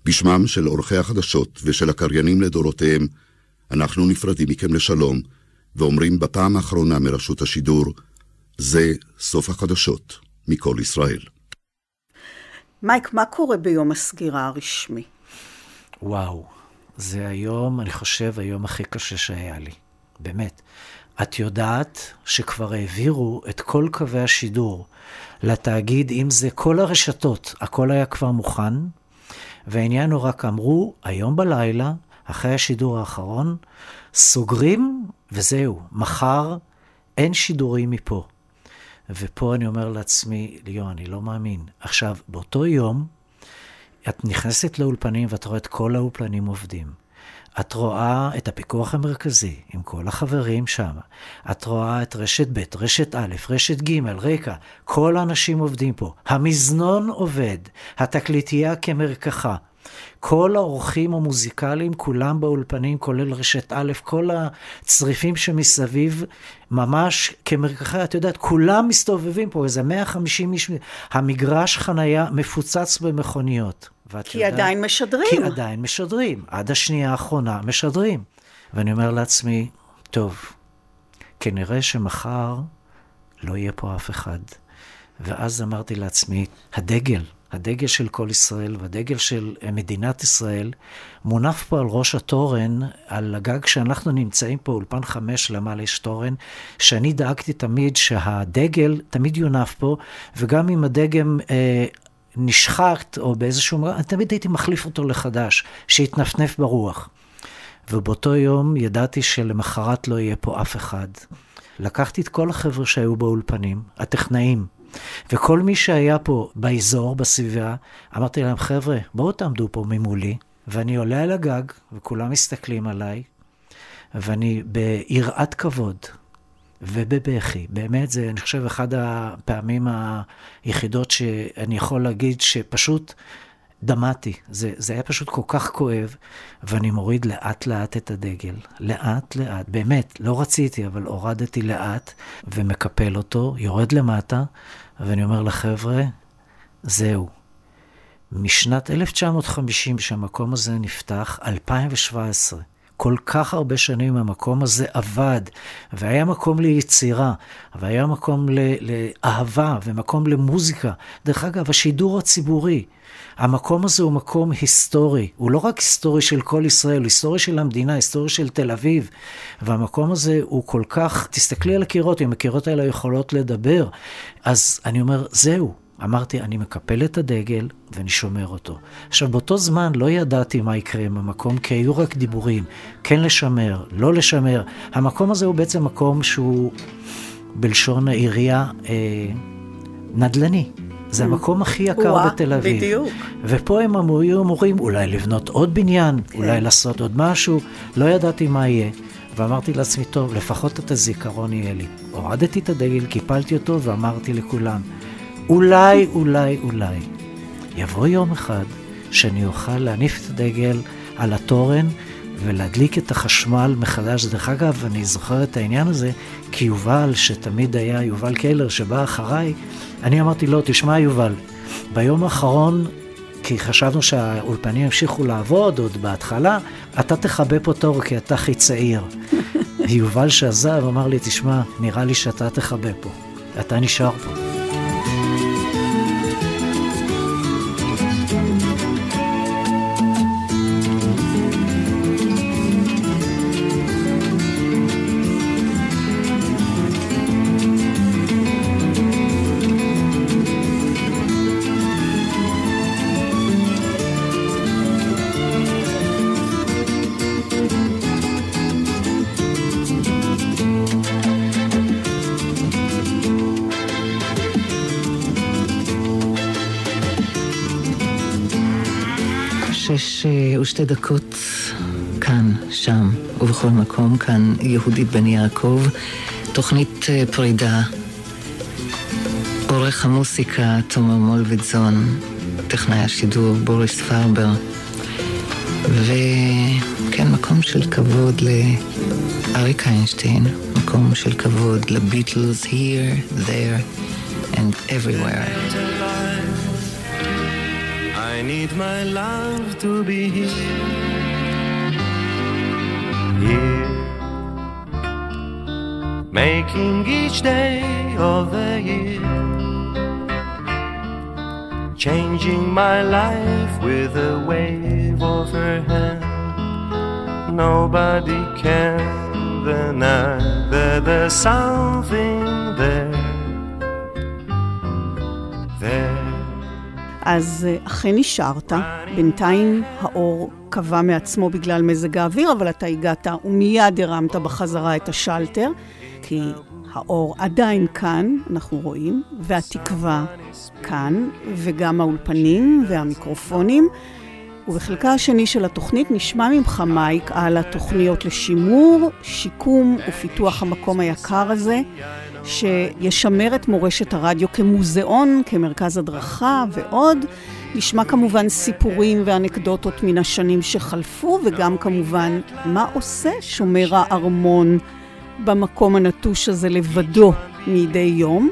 בשמם של עורכי החדשות ושל הקריינים לדורותיהם, אנחנו נפרדים מכם לשלום, ואומרים בפעם האחרונה מרשות השידור, זה סוף החדשות מכל ישראל. מייק, מה קורה ביום הסגירה הרשמי? וואו, זה היום, אני חושב, היום הכי קשה שהיה לי. באמת. את יודעת שכבר העבירו את כל קווי השידור לתאגיד, אם זה כל הרשתות, הכל היה כבר מוכן, והעניין הוא רק אמרו, היום בלילה, אחרי השידור האחרון, סוגרים וזהו, מחר אין שידורים מפה. ופה אני אומר לעצמי, ליאו, אני לא מאמין. עכשיו, באותו יום, את נכנסת לאולפנים ואת רואה את כל האולפנים עובדים. את רואה את הפיקוח המרכזי עם כל החברים שם. את רואה את רשת ב', רשת א', רשת ג', רקע, כל האנשים עובדים פה. המזנון עובד, התקליטייה כמרקחה. כל האורחים המוזיקליים, כולם באולפנים, כולל רשת א', כל הצריפים שמסביב, ממש כמרקחה, את יודעת, כולם מסתובבים פה, איזה 150 איש, המגרש חנייה מפוצץ במכוניות. כי יודעת, עדיין משדרים. כי עדיין משדרים. עד השנייה האחרונה משדרים. ואני אומר לעצמי, טוב, כנראה שמחר לא יהיה פה אף אחד. ואז אמרתי לעצמי, הדגל, הדגל של כל ישראל והדגל של מדינת ישראל מונף פה על ראש התורן, על הגג שאנחנו נמצאים פה, אולפן חמש למעלה יש תורן, שאני דאגתי תמיד שהדגל תמיד יונף פה, וגם אם הדגם אה, נשחט או באיזשהו... אני תמיד הייתי מחליף אותו לחדש, שיתנפנף ברוח. ובאותו יום ידעתי שלמחרת לא יהיה פה אף אחד. לקחתי את כל החבר'ה שהיו באולפנים, הטכנאים, וכל מי שהיה פה באזור, בסביבה, אמרתי להם, חבר'ה, בואו תעמדו פה ממולי, ואני עולה על הגג, וכולם מסתכלים עליי, ואני ביראת כבוד ובבכי. באמת, זה, אני חושב, אחד הפעמים היחידות שאני יכול להגיד שפשוט דמעתי. זה, זה היה פשוט כל כך כואב, ואני מוריד לאט-לאט את הדגל. לאט-לאט, באמת, לא רציתי, אבל הורדתי לאט ומקפל אותו, יורד למטה, ואני אומר לחבר'ה, זהו. משנת 1950, שהמקום הזה נפתח, 2017, כל כך הרבה שנים המקום הזה עבד, והיה מקום ליצירה, והיה מקום לאהבה, ומקום למוזיקה. דרך אגב, השידור הציבורי, המקום הזה הוא מקום היסטורי. הוא לא רק היסטורי של כל ישראל, הוא היסטורי של המדינה, היסטורי של תל אביב. והמקום הזה הוא כל כך, תסתכלי על הקירות, אם הקירות האלה יכולות לדבר. אז אני אומר, זהו. אמרתי, אני מקפל את הדגל ואני שומר אותו. עכשיו, באותו זמן לא ידעתי מה יקרה עם המקום, כי היו רק דיבורים. כן לשמר, לא לשמר. המקום הזה הוא בעצם מקום שהוא, בלשון העירייה, אה, נדל"ני. זה המקום הכי יקר ווא, בתל אביב. בדיוק. ופה הם היו אמורים אולי לבנות עוד בניין, כן. אולי לעשות עוד משהו, לא ידעתי מה יהיה. ואמרתי לעצמי, טוב, לפחות את הזיכרון יהיה לי. הורדתי את הדגל, קיפלתי אותו ואמרתי לכולם, אולי, אולי, אולי, יבוא יום אחד שאני אוכל להניף את הדגל על התורן ולהדליק את החשמל מחדש. דרך אגב, אני זוכר את העניין הזה, כי יובל, שתמיד היה יובל קלר, שבא אחריי, אני אמרתי לו, תשמע יובל, ביום האחרון, כי חשבנו שהאולפנים ימשיכו לעבוד עוד בהתחלה, אתה תכבה פה תור כי אתה הכי צעיר. [laughs] יובל שעזב אמר לי, תשמע, נראה לי שאתה תכבה פה, אתה נשאר פה. ושתי דקות, כאן, שם ובכל מקום, כאן יהודית בן יעקב, תוכנית אה, פרידה, עורך המוסיקה תומר מולביטזון, טכנאי השידור בוריס פרבר, וכן, מקום של כבוד לאריק איינשטיין, מקום של כבוד לביטלס, here, there and everywhere. I need my love to be here, here, making each day of the year, changing my life with a wave of her hand. Nobody can deny that there's something there. אז אה, אכן נשארת, בינתיים האור קבע מעצמו בגלל מזג האוויר, אבל אתה הגעת ומיד הרמת בחזרה את השלטר, כי האור עדיין כאן, אנחנו רואים, והתקווה כאן, וגם האולפנים והמיקרופונים. ובחלקה השני של התוכנית נשמע ממך, מייק, על התוכניות לשימור, שיקום ופיתוח המקום היקר הזה, שישמר את מורשת הרדיו כמוזיאון, כמרכז הדרכה ועוד. נשמע כמובן סיפורים ואנקדוטות מן השנים שחלפו, וגם כמובן מה עושה שומר הארמון במקום הנטוש הזה לבדו מדי יום.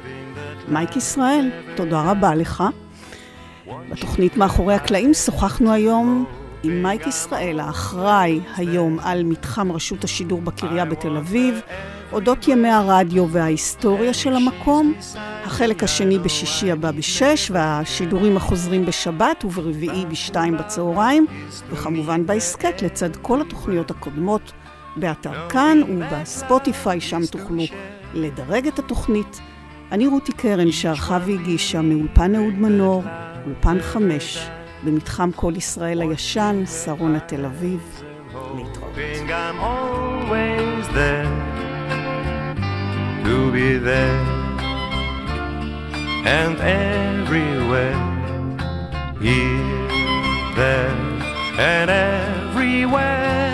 מייק ישראל, תודה רבה לך. בתוכנית מאחורי הקלעים שוחחנו היום עם מייק ישראל, האחראי היום על מתחם רשות השידור בקריה בתל אביב, אודות ימי הרדיו וההיסטוריה של המקום, החלק השני בשישי הבא בשש, והשידורים החוזרים בשבת וברביעי בשתיים בצהריים, וכמובן בהסכת לצד כל התוכניות הקודמות באתר כאן ובספוטיפיי, שם תוכלו לדרג את התוכנית. אני רותי קרן שערכה והגישה מאולפן אהוד מנור, אולפן חמש, במתחם כל ישראל הישן, שרונה תל אביב. להתראות. To be there and everywhere here, there and everywhere.